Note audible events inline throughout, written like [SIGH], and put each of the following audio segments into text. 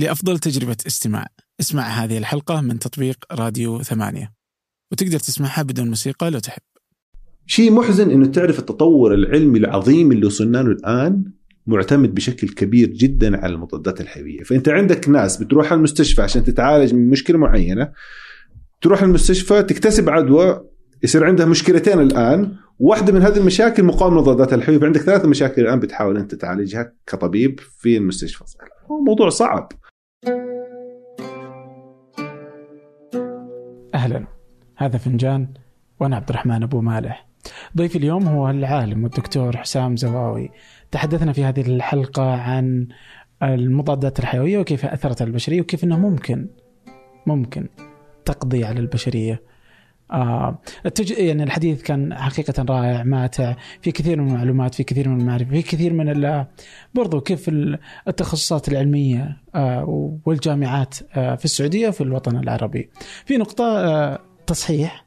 لأفضل تجربة استماع. اسمع هذه الحلقة من تطبيق راديو ثمانية. وتقدر تسمعها بدون موسيقى لو تحب. شيء محزن إنه تعرف التطور العلمي العظيم اللي وصلنا له الآن؟ معتمد بشكل كبير جدا على المضادات الحيوية، فأنت عندك ناس بتروح المستشفى عشان تتعالج من مشكلة معينة تروح المستشفى تكتسب عدوى يصير عندها مشكلتين الآن، واحدة من هذه المشاكل مقاومة للمضادات الحيوية، فعندك ثلاث مشاكل الآن بتحاول أنت تعالجها كطبيب في المستشفى. موضوع صعب. أهلا. هذا فنجان وأنا عبد الرحمن أبو مالح. ضيفي اليوم هو العالم والدكتور حسام زواوي. تحدثنا في هذه الحلقة عن المضادات الحيوية وكيف أثرت على البشرية وكيف أنه ممكن ممكن تقضي على البشرية. آه التج... يعني الحديث كان حقيقة رائع ماتع. في كثير من المعلومات في كثير من المعرفة في كثير من ال... برضو كيف التخصصات العلمية آه والجامعات آه في السعودية وفي الوطن العربي. في نقطة تصحيح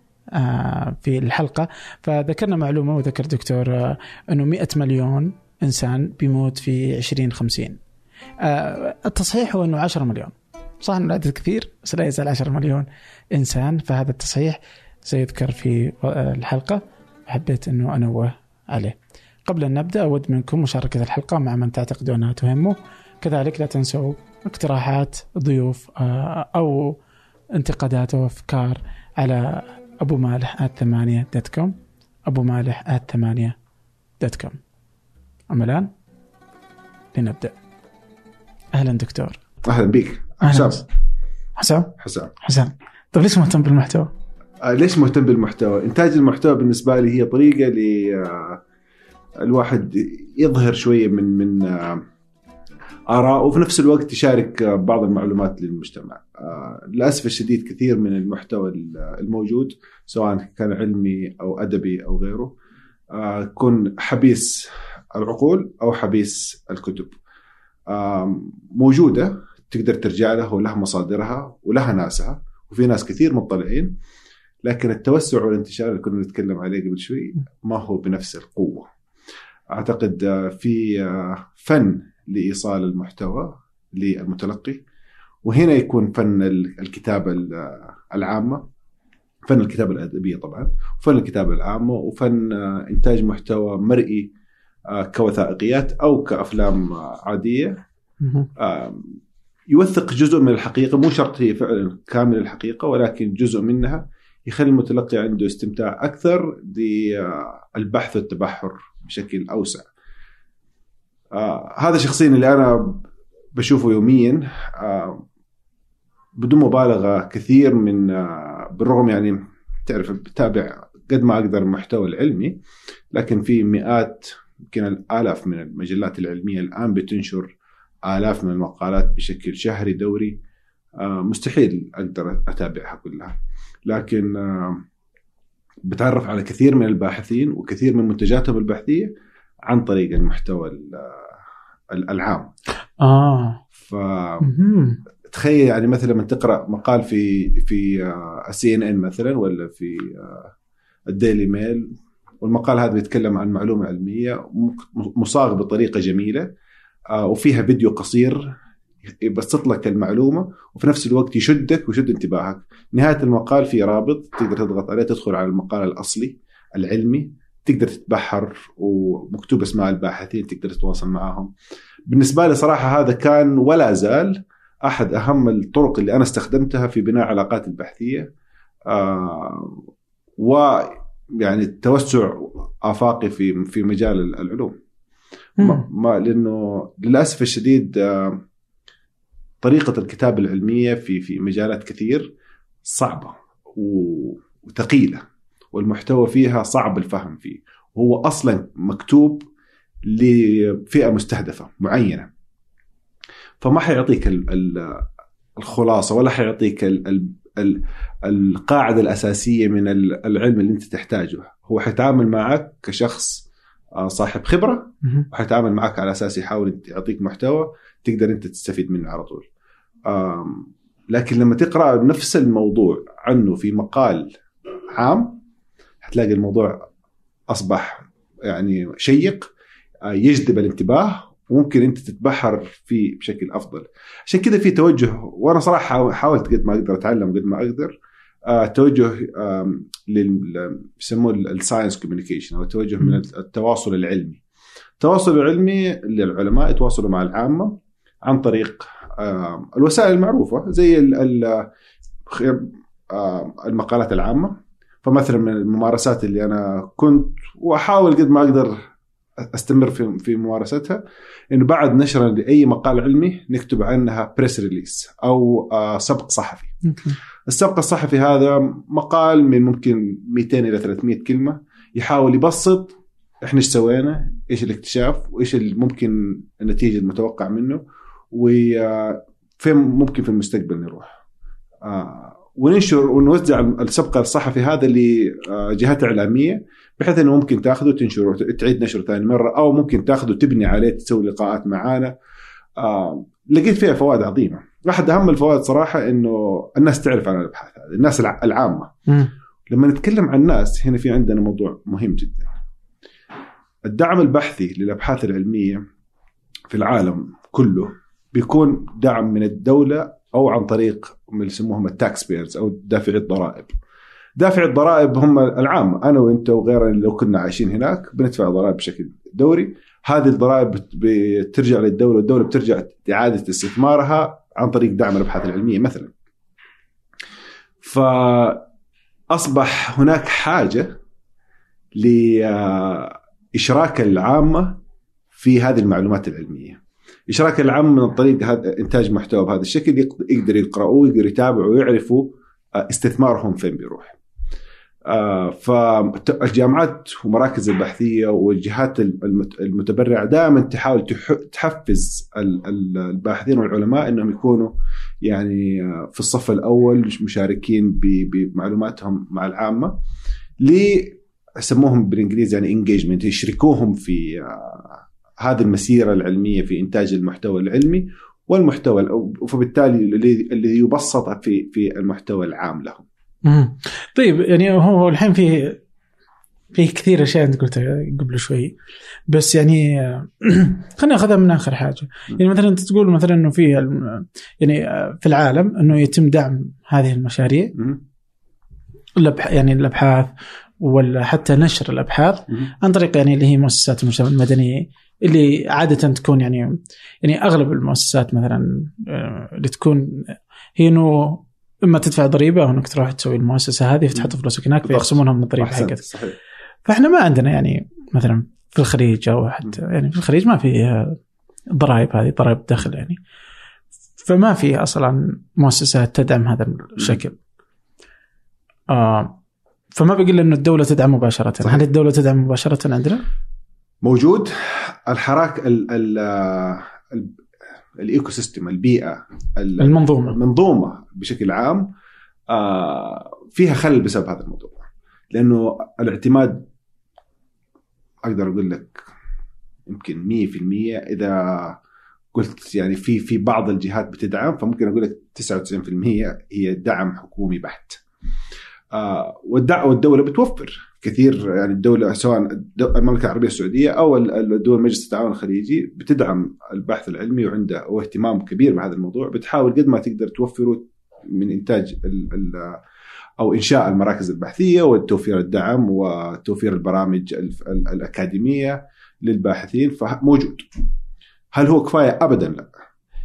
في الحلقة. فذكرنا معلومة وذكر دكتور أنه 100 مليون إنسان بيموت في 2050 آه التصحيح هو أنه 10 مليون. صح انه العدد كثير بس لا يزال 10 مليون إنسان. فهذا التصحيح سيذكر في الحلقة. حبيت أنه أنوه عليه. قبل أن نبدأ أود منكم مشاركة الحلقة مع من تعتقدوا أنها تهمه. كذلك لا تنسوا اقتراحات ضيوف أو انتقادات وأفكار على أبو مالح at ثمانية dot com. أبو مالح at ثمانية dot com. أما الآن لنبدأ. أهلا دكتور. أهلا بك حسام. حسام. حسام. حسام. طيب ليش مهتم بالمحتوى؟ آه ليش مهتم بالمحتوى؟ إنتاج المحتوى بالنسبة لي هي طريقة ل آه الواحد يظهر شوية من من آه آراء وفي نفس الوقت يشارك بعض المعلومات للمجتمع. للأسف الشديد كثير من المحتوى الموجود سواء كان علمي أو أدبي أو غيره يكون حبيس العقول أو حبيس الكتب. موجودة تقدر ترجع لها ولها مصادرها ولها ناسها وفي ناس كثير مطلعين. لكن التوسع والانتشار اللي كنا نتكلم عليه قبل شوي ما هو بنفس القوة. أعتقد في فن لإيصال المحتوى للمتلقي وهنا يكون فن الكتابة العامة فن الكتابة الأدبية طبعا وفن الكتابة العامة وفن إنتاج محتوى مرئي كوثائقيات أو كأفلام عادية. يوثق جزء من الحقيقة مو شرط هي فعلا كامل الحقيقة ولكن جزء منها يخلي المتلقي عنده استمتاع أكثر بالبحث والتبحر بشكل أوسع. آه هذا شخصيا اللي أنا بشوفه يوميا. آه بدون مبالغة كثير من آه بالرغم يعني تعرف بتابع قد ما أقدر المحتوى العلمي لكن في مئات يمكن الآلاف من المجلات العلمية الآن بتنشر آلاف من المقالات بشكل شهري دوري. مستحيل أقدر أتابعها كلها. لكن بتعرف على كثير من الباحثين وكثير من منتجاتهم البحثية عن طريق المحتوى العام. آه. ف تخيل يعني مثلا لما تقرأ مقال في في السي ان ان مثلا ولا في الديلي ميل والمقال هذا بيتكلم عن معلومة علمية مصاغ بطريقة جميلة وفيها فيديو قصير يبسط لك المعلومة وفي نفس الوقت يشدك ويشد انتباهك. نهاية المقال في رابط تقدر تضغط عليه تدخل على المقال الأصلي العلمي تقدر تتبحر ومكتوب أسماء الباحثين تقدر تتواصل معهم بالنسبة لي صراحة هذا كان ولا زال أحد أهم الطرق اللي أنا استخدمتها في بناء علاقاتي البحثية. آه و يعني توسع آفاقي في في مجال العلوم. ما لأنه للأسف الشديد طريقة الكتابة العلمية في في مجالات كثير صعبة وثقيلة والمحتوى فيها صعب الفهم فيه. وهو أصلا مكتوب لفئة مستهدفة معينة. فما حيعطيك الخلاصة ولا حيعطيك القاعدة الأساسية من العلم اللي أنت تحتاجه. هو حيتعامل معك كشخص صاحب خبرة وحيتعامل معك على أساس يحاول يعطيك محتوى تقدر أنت تستفيد منه على طول. لكن لما تقرأ نفس الموضوع عنه في مقال عام حتلاقي الموضوع أصبح يعني شيق يجذب الانتباه وممكن أنت تتبحر فيه بشكل أفضل. عشان كذا في توجه وأنا صراحة حاولت قد ما أقدر أتعلم قد ما أقدر آه توجه يسموه ال science communication أو توجه من التواصل العلمي. التواصل العلمي للعلماء يتواصلوا مع العامة عن طريق آه الوسائل المعروفة زي المقالات العامة فمثلا من الممارسات اللي أنا كنت وأحاول قد ما أقدر أستمر في في ممارستها انه بعد نشر لأي مقال علمي نكتب عنها بريس ريليس أو سبق صحفي. السبق الصحفي هذا مقال من ممكن 200 إلى 300 كلمة يحاول يبسط إحنا إيش سوينا؟ إيش الاكتشاف؟ وإيش ممكن النتيجة المتوقع منه؟ وفين ممكن في المستقبل نروح؟ آه وننشر ونوزع السبق الصحفي هذا لجهات إعلامية بحيث إنه ممكن تاخذه تنشره تعيد نشره ثاني مرة أو ممكن تاخذه تبني عليه تسوي لقاءات معانا آه لقيت فيها فوائد عظيمة واحد أهم الفوائد صراحة إنه الناس تعرف عن الأبحاث هذه الناس العامة م. لما نتكلم عن الناس هنا في عندنا موضوع مهم جدا الدعم البحثي للأبحاث العلمية في العالم كله بيكون دعم من الدولة أو عن طريق من يسموهم ال tax payers أو دافعي الضرائب. دافع الضرائب هم العام أنا وأنت وغيرنا لو كنا عايشين هناك بندفع ضرائب بشكل دوري. هذه الضرائب بترجع للدولة والدولة بترجع إعادة استثمارها عن طريق دعم الأبحاث العلمية مثلا. فأصبح هناك حاجة لاشراك العامه في هذه المعلومات العلمية. اشراك العام من طريق هذا إنتاج محتوى بهذا الشكل يقدر يقرأوه يقدر يتابعوا ويعرفوا استثمارهم فين بيروح. آه، فالجامعات ومراكز البحثية والجهات المتبرعة دائما تحاول تحفز الباحثين والعلماء إنهم يكونوا يعني آه، في الصف الأول مشاركين بمعلوماتهم مع العامة. ل يسموهم بالإنجليزي يعني انجيجمنت يشركوهم في آه، هذه المسيرة العلمية في إنتاج المحتوى العلمي والمحتوى فبالتالي الذي يبسط في في المحتوى العام لهم. مم. طيب يعني هو الحين في في كثير أشياء أنت قلتها قبل شوي بس يعني [CLEARS THROAT] خلينا ناخذها من آخر حاجة يعني مثلا أنت تقول مثلا إنه في يعني في العالم إنه يتم دعم هذه المشاريع يعني الأبحاث ولا حتى نشر الأبحاث عن طريق يعني اللي هي مؤسسات المجتمع المدني اللي عادة تكون يعني يعني أغلب المؤسسات مثلا آه، اللي تكون هي إنه إما تدفع ضريبة أو إنك تروح تسوي المؤسسة هذه فتحط فلوسك هناك فيخصمونها من الضريبة حقتك فإحنا ما عندنا يعني مثلا في الخليج أو حتى يعني في الخليج ما في ضرائب هذه ضرائب الدخل يعني. فما في أصلا مؤسسات تدعم هذا الشكل. آه فما بقول إنه الدولة تدعم مباشرة. صحيح. هل الدولة تدعم مباشرة عندنا؟ موجود. الحراك ال ال ال ecosystem البيئة المنظومة. المنظومة بشكل عام آه، فيها خلل بسبب هذا الموضوع. لأنه الاعتماد أقدر أقول لك يمكن 100% إذا قلت يعني في في بعض الجهات بتدعم فممكن أقول لك 99% هي دعم حكومي بحت. آه والدولة بتوفر. كثير يعني الدولة سواء المملكة العربية السعودية أو الدول مجلس التعاون الخليجي بتدعم البحث العلمي وعنده واهتمام كبير بهذا الموضوع بتحاول قد ما تقدر توفره من إنتاج ال ال أو إنشاء المراكز البحثية وتوفير الدعم وتوفير البرامج الأكاديمية للباحثين فموجود. هل هو كفاية؟ ابدا لا.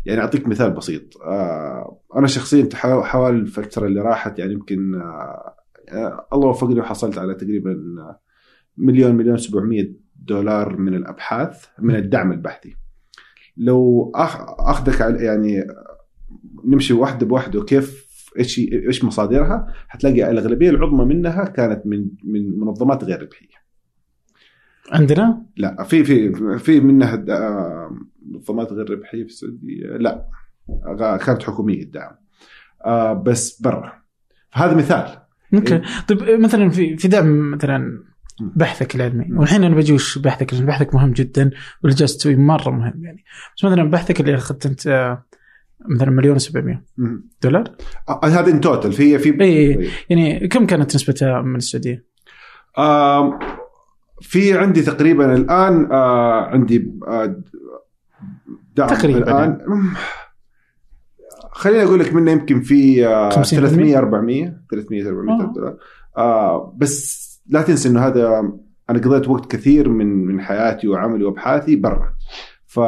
يعني أعطيك مثال بسيط آه، أنا شخصيا حوالي الفترة اللي راحت يعني يمكن آه، الله وفقني وحصلت على تقريبا مليون مليون 700 دولار من الأبحاث من الدعم البحثي. لو أخذك يعني نمشي واحدة بواحدة وكيف إيش إيش مصادرها حتلاقي الأغلبية العظمى منها كانت من من منظمات غير ربحية. عندنا؟ لا في في في منها آه، منظمات غير ربحية في السعودية. لا كانت حكومية الدعم. آه، بس برا. فهذا مثال. OK. إيه؟ طيب مثلا في في دعم مثلا بحثك العلمي. والحين أنا بجي وش بحثك؟ لأن بحثك مهم جدا واللي جالس تسويه مرة مهم يعني. بس مثلا بحثك اللي أخذت أنت آه، مثلا مليون و700 دولار؟ هذا in total في في اي يعني كم كانت نسبتها من السعودية؟ آه في عندي تقريبا الآن آه عندي آه دعم تقريباً الآن. خليني أقول لك منه يمكن في آه، 50%. 300 400 300 400 آه. دولار آه بس لا تنسى إنه هذا أنا قضيت وقت كثير من من حياتي وعملي وأبحاثي برا ف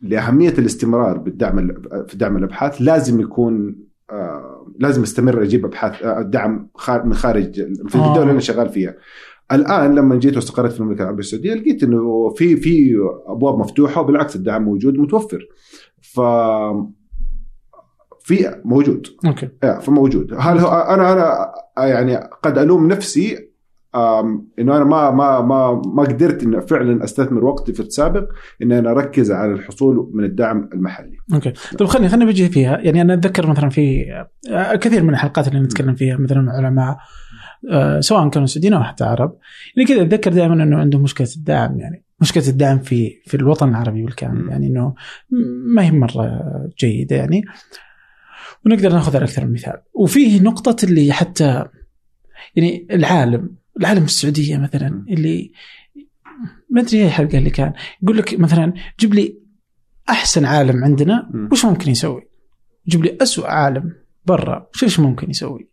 لأهمية الاستمرار بالدعم ال- في دعم الأبحاث لازم يكون آه لازم أستمر أجيب أبحاث آه دعم من خارج في آه. الدولة اللي أنا شغال فيها الآن لما جيت واستقريت في المملكة العربية السعودية لقيت إنه في في أبواب مفتوحة وبالعكس الدعم موجود متوفر ف في موجود. أوكي. يا فموجود. هل هو أنا أنا يعني قد ألوم نفسي إنه أنا ما ما ما ما قدرت انه فعلا أستثمر وقتي في السابق ان أنا أركز على الحصول من الدعم المحلي. أوكي. طيب خليني خليني بجي فيها. يعني أنا أتذكر مثلا في آه، كثير من الحلقات اللي نتكلم فيها مثلا مع علماء آه، سواء كانوا سعوديين أو حتى عرب يعني كذا أتذكر دائما إنه عندهم مشكلة الدعم يعني. مشكلة الدعم في في الوطن العربي بالكامل. يعني إنه ما هي مرة جيدة يعني ونقدر ناخذ على أكثر من مثال وفيه نقطة اللي حتى يعني العالم العالم السعودية مثلا. اللي ما أدري اي حلقه اللي كان يقول لك مثلا جيب لي أحسن عالم عندنا. وش ممكن يسوي؟ جيب لي أسوأ عالم برا شو إيش ممكن يسوي؟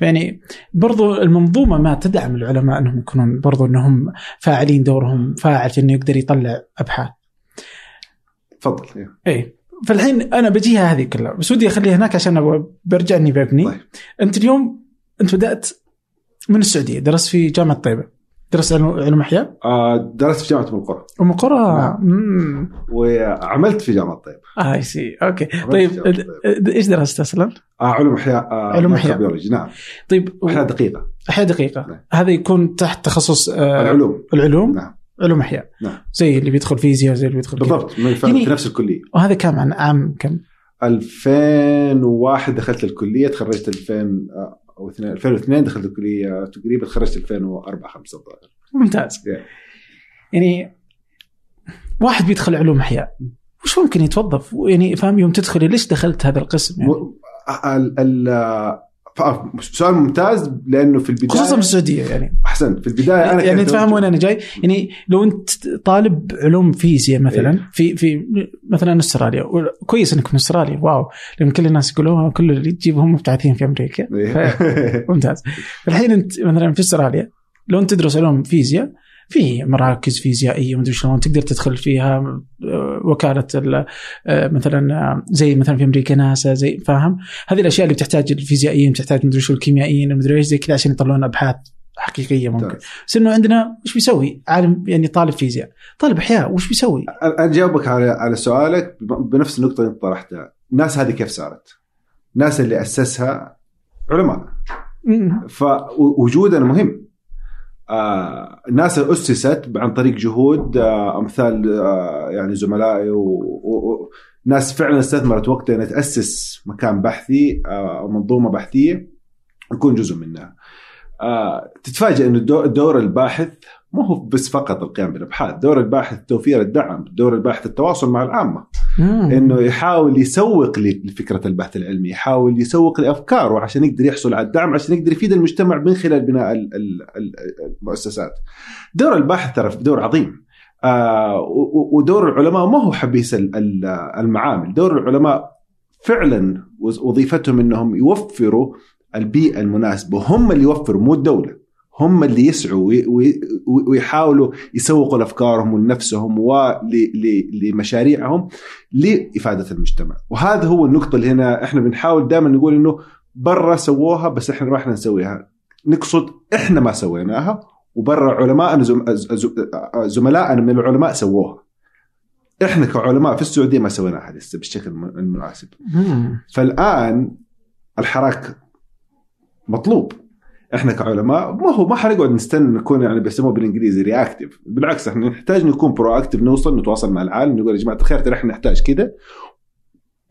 يعني برضو المنظومة ما تدعم العلماء أنهم يكونون برضو أنهم فاعلين دورهم فاعل إنه يقدر يطلع أبحاث. تفضل. اي فالحين أنا بجيها هذه كلها بس ودي أخليها هناك عشان برجع اني ببني. طيب. أنت اليوم أنت بدأت من السعودية درست في جامعة طيبة. درست علوم أحياء؟ آه، درست في جامعة أم القرى أم قرى نعم. وعملت في جامعة طيبة I see OK طيب. إيش درست أصلا؟ آه علوم أحياء آه علوم أحياء. بيولوجي نعم طيب أحياء دقيقة أحياء دقيقة نعم. هذا يكون تحت تخصص آه العلوم العلوم نعم علوم أحياء نعم. زي اللي بيدخل فيزياء زي اللي بيدخل. بالضبط يعني- في نفس الكلية وهذا كم عن عام كم؟ 2001 دخلت الكلية تخرجت 2000 آه، أو 2 2002 دخلت الكلية تقريبا تخرجت 2004 5 الظاهر ممتاز. Yeah. يعني واحد بيدخل علوم أحياء وش ممكن يتوظف؟ يعني فاهم يوم تدخلي ليش دخلت هذا القسم يعني؟ ال ال سؤال ممتاز لأنه في البدايه خصوصا في السعوديه يعني. احسنت في البداية أنا يعني تفهم وين أنا جاي. يعني لو أنت طالب علوم فيزياء مثلا إيه. في في مثلا أستراليا كويس إنك من أستراليا واو. لأن كل الناس يقولوا كل اللي تجيبهم مبتعثين في أمريكا. إيه. ممتاز. الحين أنت مثلا في أستراليا لو أنت تدرس علوم فيزياء في مراكز فيزيائية ومدري شلون تقدر تدخل فيها وكاله ال- آه، مثلا آه، زي مثلا في أمريكا ناسا زي فاهم هذه الأشياء اللي بتحتاج الفيزيائيين بتحتاج مدري شو الكيميائيين مدري إيش زي كذا عشان يطلعون أبحاث حقيقية ممكن. بس إنه عندنا وش بيسوي؟ عالم يعني طالب فيزياء طالب أحياء وش بيسوي؟ أنا أجاوبك على على سؤالك بنفس النقطة اللي طرحتها الناس هذه كيف صارت؟ الناس اللي أسسها علماء. فوجودنا مهم آه الناس أسست عن طريق جهود آه أمثال آه يعني زملائي وناس فعلا استثمرت وقتها إنها تأسس مكان بحثي أو منظومة بحثية يكون جزء منها. تتفاجئ إنه الدور, دور الباحث مو هو بس فقط القيام بالابحاث، دور الباحث توفير الدعم، دور الباحث التواصل مع العامة. مم. إنه يحاول يسوق لفكرة البحث العلمي، يحاول يسوق لافكاره عشان يقدر يحصل على الدعم عشان يقدر يفيد المجتمع من خلال بناء ال- ال- ال- المؤسسات. دور الباحث ترى دور عظيم. آه ودور العلماء ما هو حبيس ال- ال- المعامل، دور العلماء فعلا وظ- وظيفتهم إنهم يوفروا البيئة المناسبة، هم اللي يوفروا مو الدولة. هم اللي يسعوا وي- وي- ويحاولوا يسوقوا لأفكارهم ولنفسهم ولمشاريعهم لإفادة المجتمع. وهذا هو النقطة اللي هنا إحنا بنحاول دائما نقول إنه برا سووها بس إحنا ما إحنا نسويها. نقصد إحنا ما سويناها وبرا علماء زملائنا من العلماء سووها. إحنا كعلماء في السعودية ما سويناها لسه بالشكل الم- المناسب. فالآن الحراك مطلوب. إحنا كعلماء ما هو ما حنقعد نستنى نكون يعني بيسموه بالإنجليزي reactive بالعكس إحنا نحتاج نكون proactive نوصل نتواصل مع العالم نقول يا جماعة الخير ترى إحنا نحتاج كذا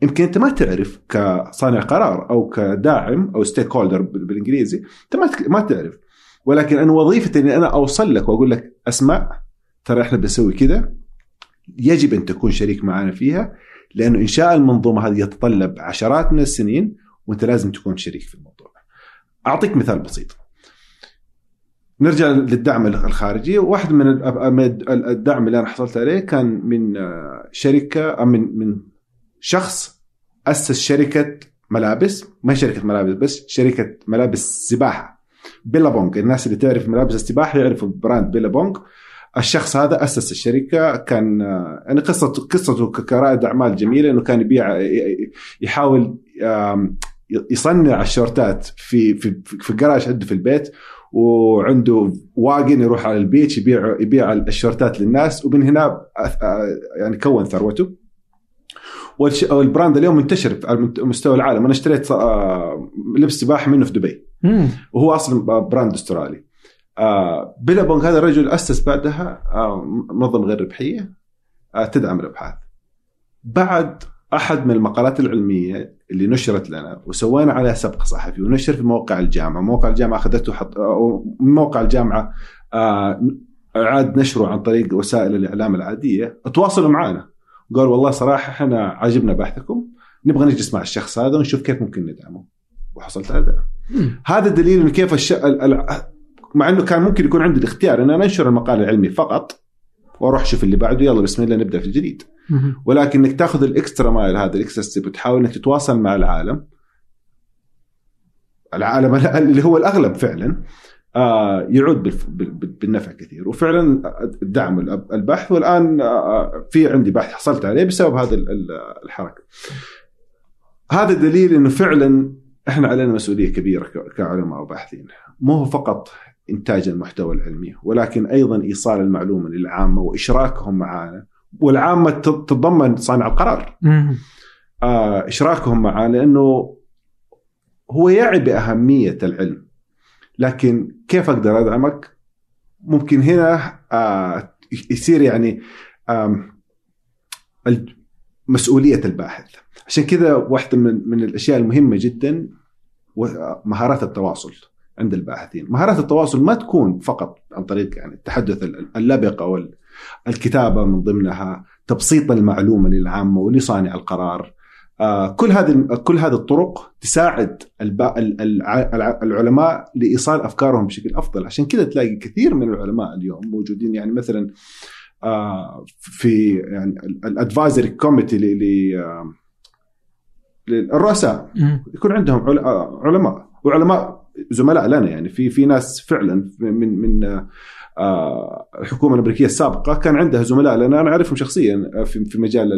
يمكن أنت ما تعرف كصانع قرار أو كداعم أو stakeholder بالإنجليزي أنت ما ما تعرف. ولكن أنا وظيفتي إني أنا أوصل لك وأقول لك أسمع ترى إحنا بنسوي كذا يجب أن تكون شريك معنا فيها لأنه انشاء المنظومة هذه يتطلب عشرات من السنين وأنت لازم تكون شريك في الموضوع. أعطيك مثال بسيط. نرجع للدعم الخارجي. واحد من الدعم اللي أنا حصلت عليه كان من آه، شركة من من شخص أسس شركة ملابس. ما شركة ملابس بس شركة ملابس سباحة. Billabong الناس اللي تعرف ملابس السباحة يعرفوا brand Billabong الشخص هذا أسس الشركة. كان يعني قصته قصته كرائد أعمال جميلة إنه كان يبيع يحاول يصنع الشورتات في في في الجراج عنده في البيت وعنده wagon يروح على ال beach يبيع يبيع الشورتات للناس ومن هنا يعني كون ثروته. وال brand اليوم منتشر على مستوى العالم. أنا اشتريت آه، لبس سباحة منه في دبي. وهو أصلا براند أسترالي. آه بيلابونج هذا الرجل أسس بعدها آه منظمة غير ربحية آه تدعم الأبحاث. بعد أحد من المقالات العلمية اللي نشرت لنا وسوينا عليها سبق صحفي ونشر في موقع الجامعة، موقع الجامعة أخذته حط من موقع الجامعة آه أعاد نشره عن طريق وسائل الإعلام العادية، تواصلوا معنا. قال والله صراحة إحنا عجبنا بحثكم. نبغى نجلس مع الشخص هذا ونشوف كيف ممكن ندعمه. وحصلت على دعم. هذا دليل انه كيف الش... مع إنه كان ممكن يكون عندي الاختيار ان أنا انشر المقال العلمي فقط وأروح أشوف اللي بعده يلا بسم الله نبدأ في الجديد. ولكن انك تأخذ ال extra mile هذا ال extra step وتحاول إنك تتواصل مع العالم. العالم [LAUGHS] اللي هو الأغلب فعلا آه، يعود بالنفع كثير. وفعلا دعم البحث والآن آه، في عندي بحث حصلت عليه بسبب هذا الحركة. هذا دليل إنه فعلا إحنا علينا مسؤولية كبيرة كعلماء وباحثين. مو فقط إنتاج المحتوى العلمي ولكن أيضا إيصال المعلومة للعامة وإشراكهم معنا والعامة تتضمن صانع القرار. آه إشراكهم معنا لأنه هو يعي بأهمية العلم لكن كيف أقدر أدعمك؟ ممكن هنا آه يصير يعني آه مسؤولية الباحث. عشان كذا واحدة من من الأشياء المهمة جدا مهارات التواصل. عند الباحثين. مهارات التواصل ما تكون فقط عن طريق يعني التحدث اللبق أو الكتابة من ضمنها تبسيط المعلومة للعامة ولصانع القرار. آه، كل هذه كل هذه الطرق تساعد العلماء لإيصال أفكارهم بشكل أفضل. عشان كذا تلاقي كثير من العلماء اليوم موجودين يعني مثلا آه، في يعني ال advisory committee للرؤساء. يكون عندهم علماء. وعلماء زملاء لنا يعني. في في ناس فعلا من من آه، الحكومة الامريكيه السابقه كان عندها زملاء لنا أنا أعرفهم شخصيا في في مجال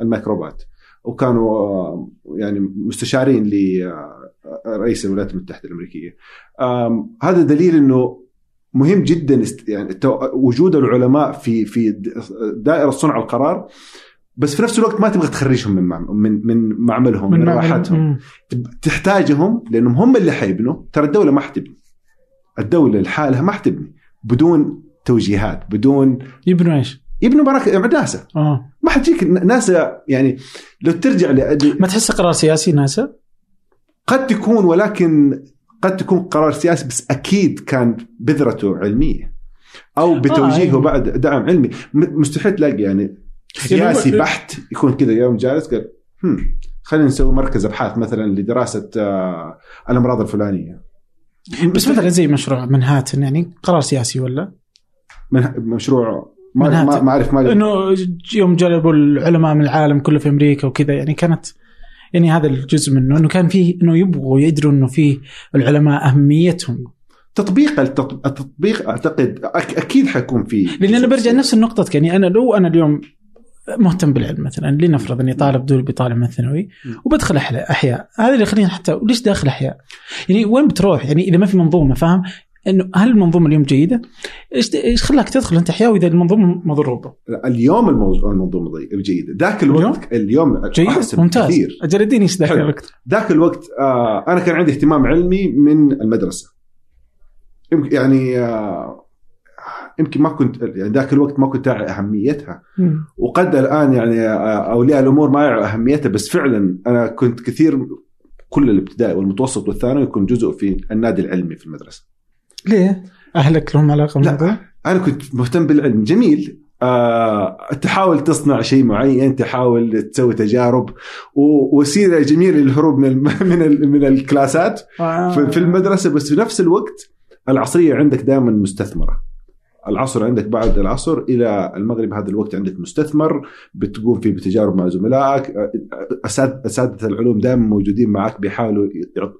الميكروبات. وكانوا آه، يعني مستشارين لرئيس الولايات المتحدة الأمريكية. هذا دليل إنه مهم جدا يعني وجود العلماء في في دائرة صنع القرار بس في نفس الوقت ما تبغى تخرجهم من من من معملهم من, من راحتهم. تحتاجهم لأنهم هم اللي حيبنوا. ترى الدولة ما حتبني. الدولة لحالها ما حتبني. بدون توجيهات بدون يبنوا إيش؟ يبنوا مراكز ناسا. آه. ما حتجيك ناسا يعني لو ترجع ل ما تحس قرار سياسي ناسا؟ قد تكون ولكن قد تكون قرار سياسي بس أكيد كان بذرته علمية. أو بتوجيهه آه. بعد دعم علمي. مستحيل تلاقي يعني سياسي بحت يكون كذا يوم جالس قال هم خلينا نسوي مركز أبحاث مثلا لدراسة آه الأمراض الفلانية. بس مثلا زي مشروع منهاتن يعني قرار سياسي ولا؟ من مشروع ما ما, ما أعرف ما إنه يوم جلبوا العلماء من العالم كله في أمريكا وكذا يعني كانت يعني هذا الجزء منه إنه كان فيه إنه يبغوا يدروا إنه فيه العلماء أهميتهم. تطبيق التطبيق أعتقد أكيد حيكون فيه. لأن أنا برجع نفس النقطة يعني أنا لو أنا اليوم مهتم بالعلم مثلا لنفرض إني طالب دول بطالب من الثانوي وبدخل أحياء هذا اللي يخليني حتى ليش داخل أحياء؟ يعني وين بتروح؟ يعني إذا ما في منظومة فاهم؟ إنه هل المنظومة اليوم جيدة؟ إيش إيش خلاك تدخل أنت أحياء وإذا المنظومة مضروبة؟ اليوم المنظومة جيدة، ذاك الوقت اليوم, اليوم جيد ممتاز كثير أجل اديني إيش ذاك الوقت؟ ذاك الوقت آه أنا كان عندي اهتمام علمي من المدرسة. يعني آه يمكن ما كنت يعني ذاك الوقت ما كنت اعي أهميتها وقد الآن يعني أولياء الأمور ما يعوا أهميتها بس فعلا أنا كنت كثير كل الابتدائي والمتوسط والثانوي يكون جزء في النادي العلمي في المدرسة. ليه؟ أهلك لهم علاقة بالموضوع؟ أنا كنت مهتم بالعلم جميل آه، تحاول تصنع شيء معين تحاول تسوي تجارب ووسيله جميلة للهروب من [LAUGHS] من من الكلاسات آه. في المدرسة بس في نفس الوقت العصرية عندك دائما مستثمرة العصر عندك بعد العصر إلى المغرب هذا الوقت عندك مستثمر بتقوم فيه بتجارب مع زملائك أساتذة العلوم دائما موجودين معك بيحاولوا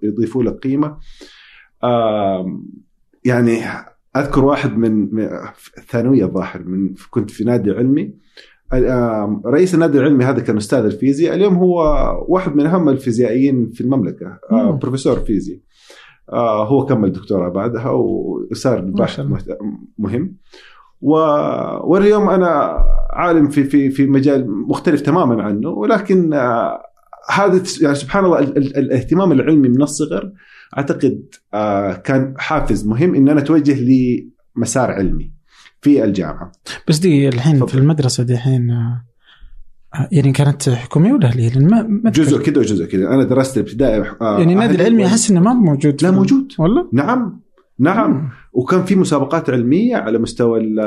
يضيفوا لك قيمة. يعني أذكر واحد من الثانويه الظاهر من كنت في نادي علمي. رئيس النادي العلمي هذا كان أستاذ الفيزياء اليوم هو واحد من أهم الفيزيائيين في المملكة آه، مم. بروفيسور فيزياء. هو كمل دكتوراه بعدها وصار باحث مهم. و... واليوم أنا عالم في في في مجال مختلف تماما عنه ولكن آه، هذا يعني سبحان الله ال- ال- الاهتمام العلمي من الصغر أعتقد آه، كان حافز مهم إن أنا أتوجه لمسار علمي في الجامعة. بس دي الحين تفضل. في المدرسة دي الحين آه، يعني كانت حكومية ولا أهلية؟ لأن ما ما. جزء كذا وجزء كذا أنا درست الابتدائي آه، يعني النادي العلمي أحس إنه ما موجود لا موجود والله؟ نعم نعم وكان في مسابقات علمية على مستوى ال-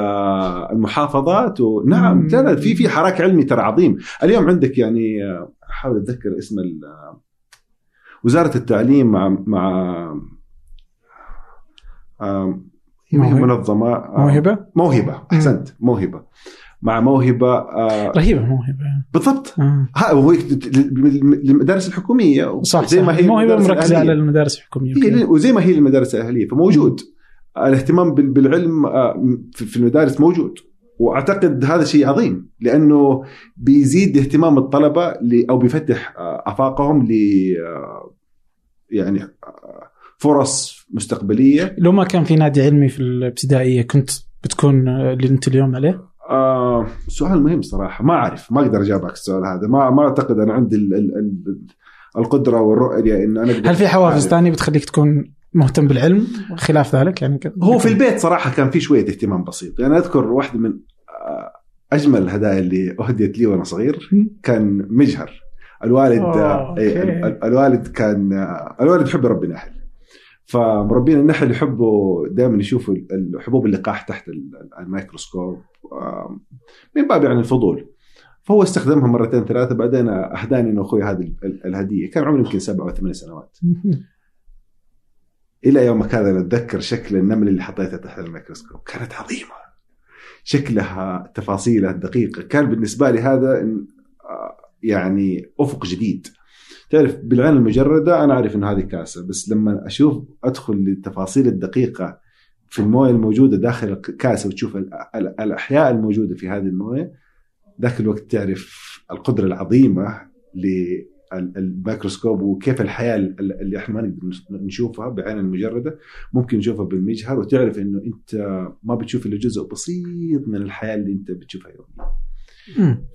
المحافظات ونعم مم. لا في في حراك علمي ترى عظيم اليوم عندك يعني آه، أحاول أتذكر اسم آه، وزارة التعليم مع مع آه،. منظمة آه، موهبة موهبة أحسنت موهبة مع موهبة آه، رهيبة موهبة. بالضبط. آه. ها هو المدارس الحكومية. صح زي ما هي موهبه المدارس مركزة. على المدارس الحكومية. هي. وزي ما هي المدارس الأهلية فموجود. الاهتمام بال- بالعلم آه، في المدارس موجود. وأعتقد هذا شيء عظيم لأنه بيزيد اهتمام الطلبة أو بيفتح آه، آفاقهم ل آه، يعني آه، فرص مستقبلية. لو ما كان في نادي علمي في الابتدائية كنت بتكون آه، اللي أنت اليوم عليه؟ آه سؤال مهم صراحة ما أعرف ما أقدر أجاوبك السؤال هذا ما ما أعتقد أنا عندي ال ال ال القدرة والرؤية ان أنا هل في حوافز. ثانية بتخليك تكون مهتم بالعلم خلاف ذلك يعني؟ هو في البيت صراحة كان في شوية اهتمام بسيط يعني أذكر واحدة من آه، أجمل الهدايا اللي أهديت لي وأنا صغير كان مجهر الوالد أوه، آه، إيه،. ال- ال- الوالد كان الوالد يحب يربي نحل فمربين النحل يحبوا دائما يشوفوا حبوب اللقاح تحت ال- الميكروسكوب آه، من باب يعني الفضول. فهو استخدمها مرتين ثلاثة بعدين أهداني إنه أخوي هذه ال- ال- الهدية. كان عمري يمكن سبع أو ثمان سنوات. [LAUGHS] إلى يومك هذا نتذكر شكل النمل اللي حطيتها تحت الميكروسكوب. كانت عظيمة. شكلها تفاصيلها الدقيقة. كان بالنسبة لي هذا آه، يعني أفق جديد. تعرف بالعين المجردة أنا أعرف ان هذه كاسة بس لما أشوف أدخل للتفاصيل الدقيقة في الموية الموجودة داخل الكاسه وتشوف ال- ال- الأحياء الموجودة في هذه الموية ذاك الوقت تعرف القدرة العظيمة للميكروسكوب وكيف الحياة ال- اللي إحنا ما نقدر نشوفها بعين المجردة ممكن نشوفها بالمجهر وتعرف إنه أنت ما بتشوف إلا جزء بسيط من الحياة اللي أنت بتشوفها يوميا.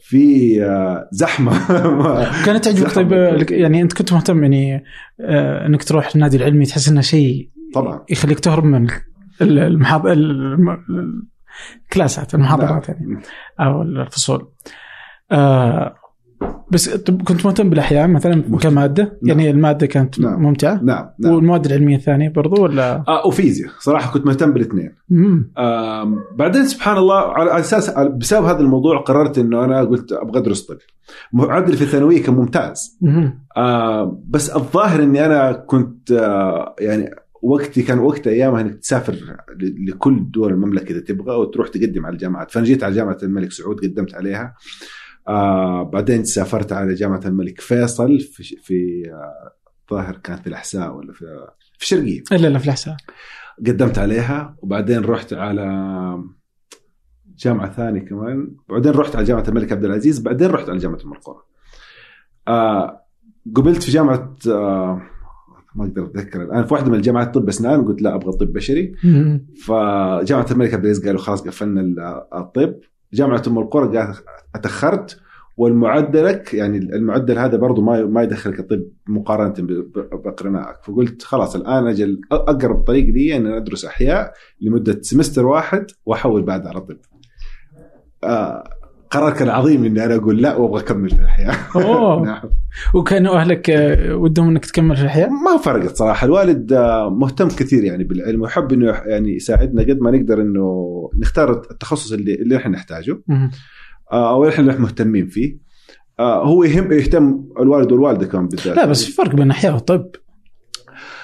في آه، زحمة. [LAUGHS] كانت تعجبك. طيب آه، يعني أنت كنت مهتم يعني آه، أنك تروح النادي العلمي تحس إنه شيء طبعا. يخليك تهرب من ال- المحاض الم- الكلاسات المحاضرات يعني نعم. أو الفصول. آه بس كنت مهتم بالاحياء مثلا مهتم. كمادة؟ يعني المادة كانت نعم. ممتعة؟ نعم. نعم. والمواد العلمية الثانية برضو ولا؟ آه وفيزياء. صراحة كنت مهتم بالاثنين. آم، بعدين سبحان الله على أساس بسبب هذا الموضوع قررت إنه أنا قلت أبغى أدرس طب. معدلي في الثانوية كان ممتاز. مم. آه بس الظاهر إني أنا كنت آه يعني وقتي كان وقت أيامها إنك تسافر لكل دول المملكة إذا تبغى وتروح تقدم على الجامعات. فأنا جيت على جامعة الملك سعود قدمت عليها. آه بعدين سافرت على جامعة الملك فيصل في في آه ظاهر كانت في الأحساء ولا في في الشرقيه إلا لا في الأحساء. قدمت عليها وبعدين رحت على جامعة ثانية كمان. بعدين رحت على جامعة الملك عبد العزيز. بعدين رحت على جامعة المرقوره آه قبلت في جامعة آه ما أقدر أتذكر الآن. في واحدة من الجامعات طب أسنان. قلت لا أبغى طب بشري. فجامعة الملك عبد العزيز قالوا خلاص قفلنا ال- الطب. جامعة أم القرى قالت أتأخرت والمعدلك يعني المعدل هذا برضه ما ما يدخلك الطب مقارنة ب- ب- بقرنائك فقلت خلاص الآن أجل أقرب طريق لي إن أدرس أحياء لمدة سمستر واحد وأحول بعد على طب. آه قرار كان عظيم إني أنا أقول لا وأبغى أكمل في الاحياء. أوه. [LAUGHS] نعم. وكانوا أهلك آه، ودهم إنك تكمل في الاحياء؟ ما فرقت صراحة الوالد آه، مهتم كثير يعني بالعلم ويحب إنه يعني يساعدنا قد ما نقدر إنه نختار التخصص اللي اللي إحنا نحتاجه. آه، أو إحنا مهتمين فيه هو يهم يهتم الوالد والوالدة كمان بالذات لا بس في فرق بين الاحياء والطب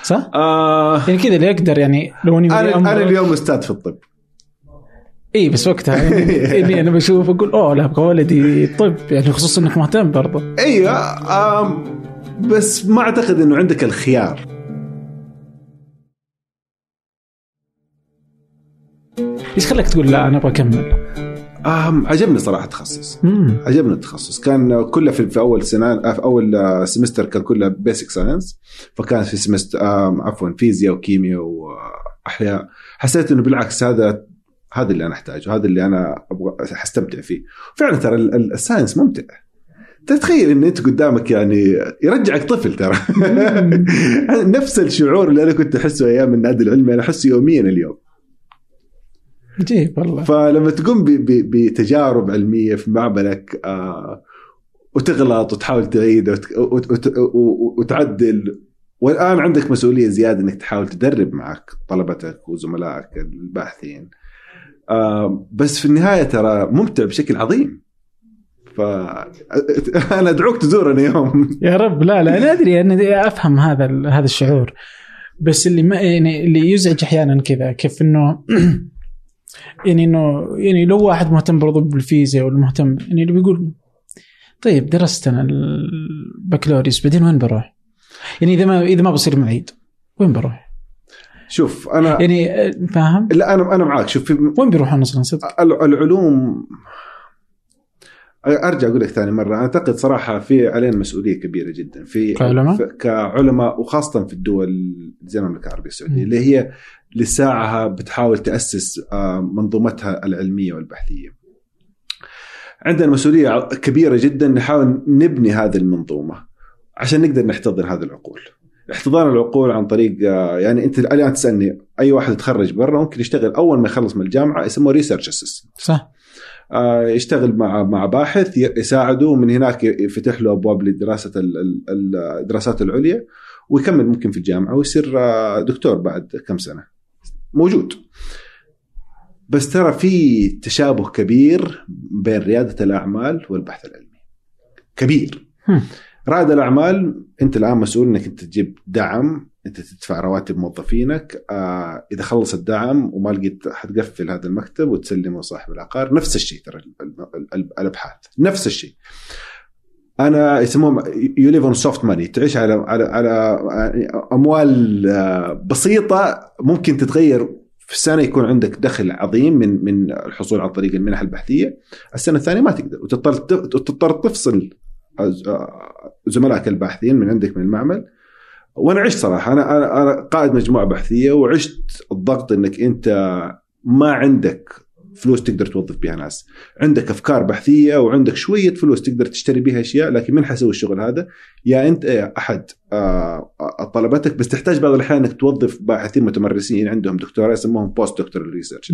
صح؟ آه يعني كذا اللي يقدر يعني لو أني أنا اليوم أستاذ في الطب اي بس وقتها يعني [LAUGHS] إني أنا بشوف أقول أوه لا أبغى ولدي طب يعني خصوصا إنك مهتم برضه. أيوه بس ما أعتقد إنه عندك الخيار. إيش خلاك تقول لا أنا أبغى أكمل؟ عجبني صراحة التخصص. عجبني التخصص. كان كله في, في أول سنة في أول آه، semester كان كله basic science فكان في semester عفوا فيزياء وكيمياء وأحياء. حسيت إنه بالعكس هذا هذا اللي أنا أحتاجه هذا اللي أنا أبغى حستمتع فيه. فعلا ترى ال- ال- ال science ممتع. تتخيل إن أنت قدامك يعني يرجعك طفل ترى. [LAUGHS] نفس الشعور اللي أنا كنت أحسه أيام النادي العلمي أنا أحسه يوميا اليوم. عجيب والله. فلما تقوم بتجارب علمية في معملك آه وتغلط وتحاول تعيد وت- وت- وتعدل والآن عندك مسؤولية زيادة إنك تحاول تدرب معك طلبتك وزملائك الباحثين. بس في النهاية ترى ممتع بشكل عظيم ف [LAUGHS] أنا أدعوك تزورنا يوم يا رب لا لا أنا أدري أنا أفهم هذا هذا الشعور بس اللي ما يعني اللي يزعج أحيانا كذا كيف إنه [CLEARS THROAT] يعني انه يعني لو واحد مهتم برضو بالفيزياء ولا مهتم يعني اللي بيقول طيب درست أنا البكالوريوس بعدين وين بروح؟ يعني إذا ما إذا ما بصير معيد وين بروح؟ شوف أنا يعني آه، فاهم؟ لا أنا أنا معك شوف وين بيروحون أصلا صدق؟ ال- العلوم أرجع أقول لك ثاني مرة أعتقد صراحة في علينا مسؤولية كبيرة جدا في كعلماء؟ كعلماء وخاصة في الدول زي المملكه العربيه السعوديه. اللي هي لساعها بتحاول تأسس آه، منظومتها العلمية والبحثية. عندنا مسؤولية كبيرة جدا نحاول نبني هذه المنظومة عشان نقدر نحتضن هذه العقول. احتضان العقول عن طريق آه، يعني أنت الآن تسألني أي واحد يتخرج برا ممكن يشتغل أول ما يخلص من الجامعة يسموه research assistant صح. آه، يشتغل مع مع باحث يساعده ومن هناك يفتح له أبواب لدراسة ال- ال- ال- الدراسات العليا ويكمل ممكن في الجامعة ويصير آه، دكتور بعد كم سنة. موجود. بس ترى في تشابه كبير بين ريادة الأعمال والبحث العلمي. كبير. رائد الأعمال أنت الآن مسؤول إنك أنت تجيب دعم أنت تدفع رواتب موظفينك. آه إذا خلص الدعم وما لقيت حتقفل هذا المكتب وتسلمه صاحب العقار نفس الشيء ترى ال- ال- ال- الأبحاث نفس الشيء. أنا يسموهم you live on soft money تعيش على على على يعني أموال آه، بسيطة. ممكن تتغير في السنة يكون عندك دخل عظيم من من الحصول عن طريق المنح البحثية. السنة الثانية ما تقدر وتضطر تضطر تفصل آه، زملائك الباحثين من عندك من المعمل. وأنا عشت صراحة أنا أنا أنا قائد مجموعة بحثية وعشت الضغط إنك أنت ما عندك فلوس تقدر توظف بها ناس. عندك أفكار بحثية وعندك شوية فلوس تقدر تشتري بها أشياء لكن من حيسوي الشغل هذا؟ يا أنت يا أحد آه، آه، طلبتك بس تحتاج بعض الأحيان إنك توظف باحثين متمرسين عندهم دكتوراه يسموهم postdoctoral research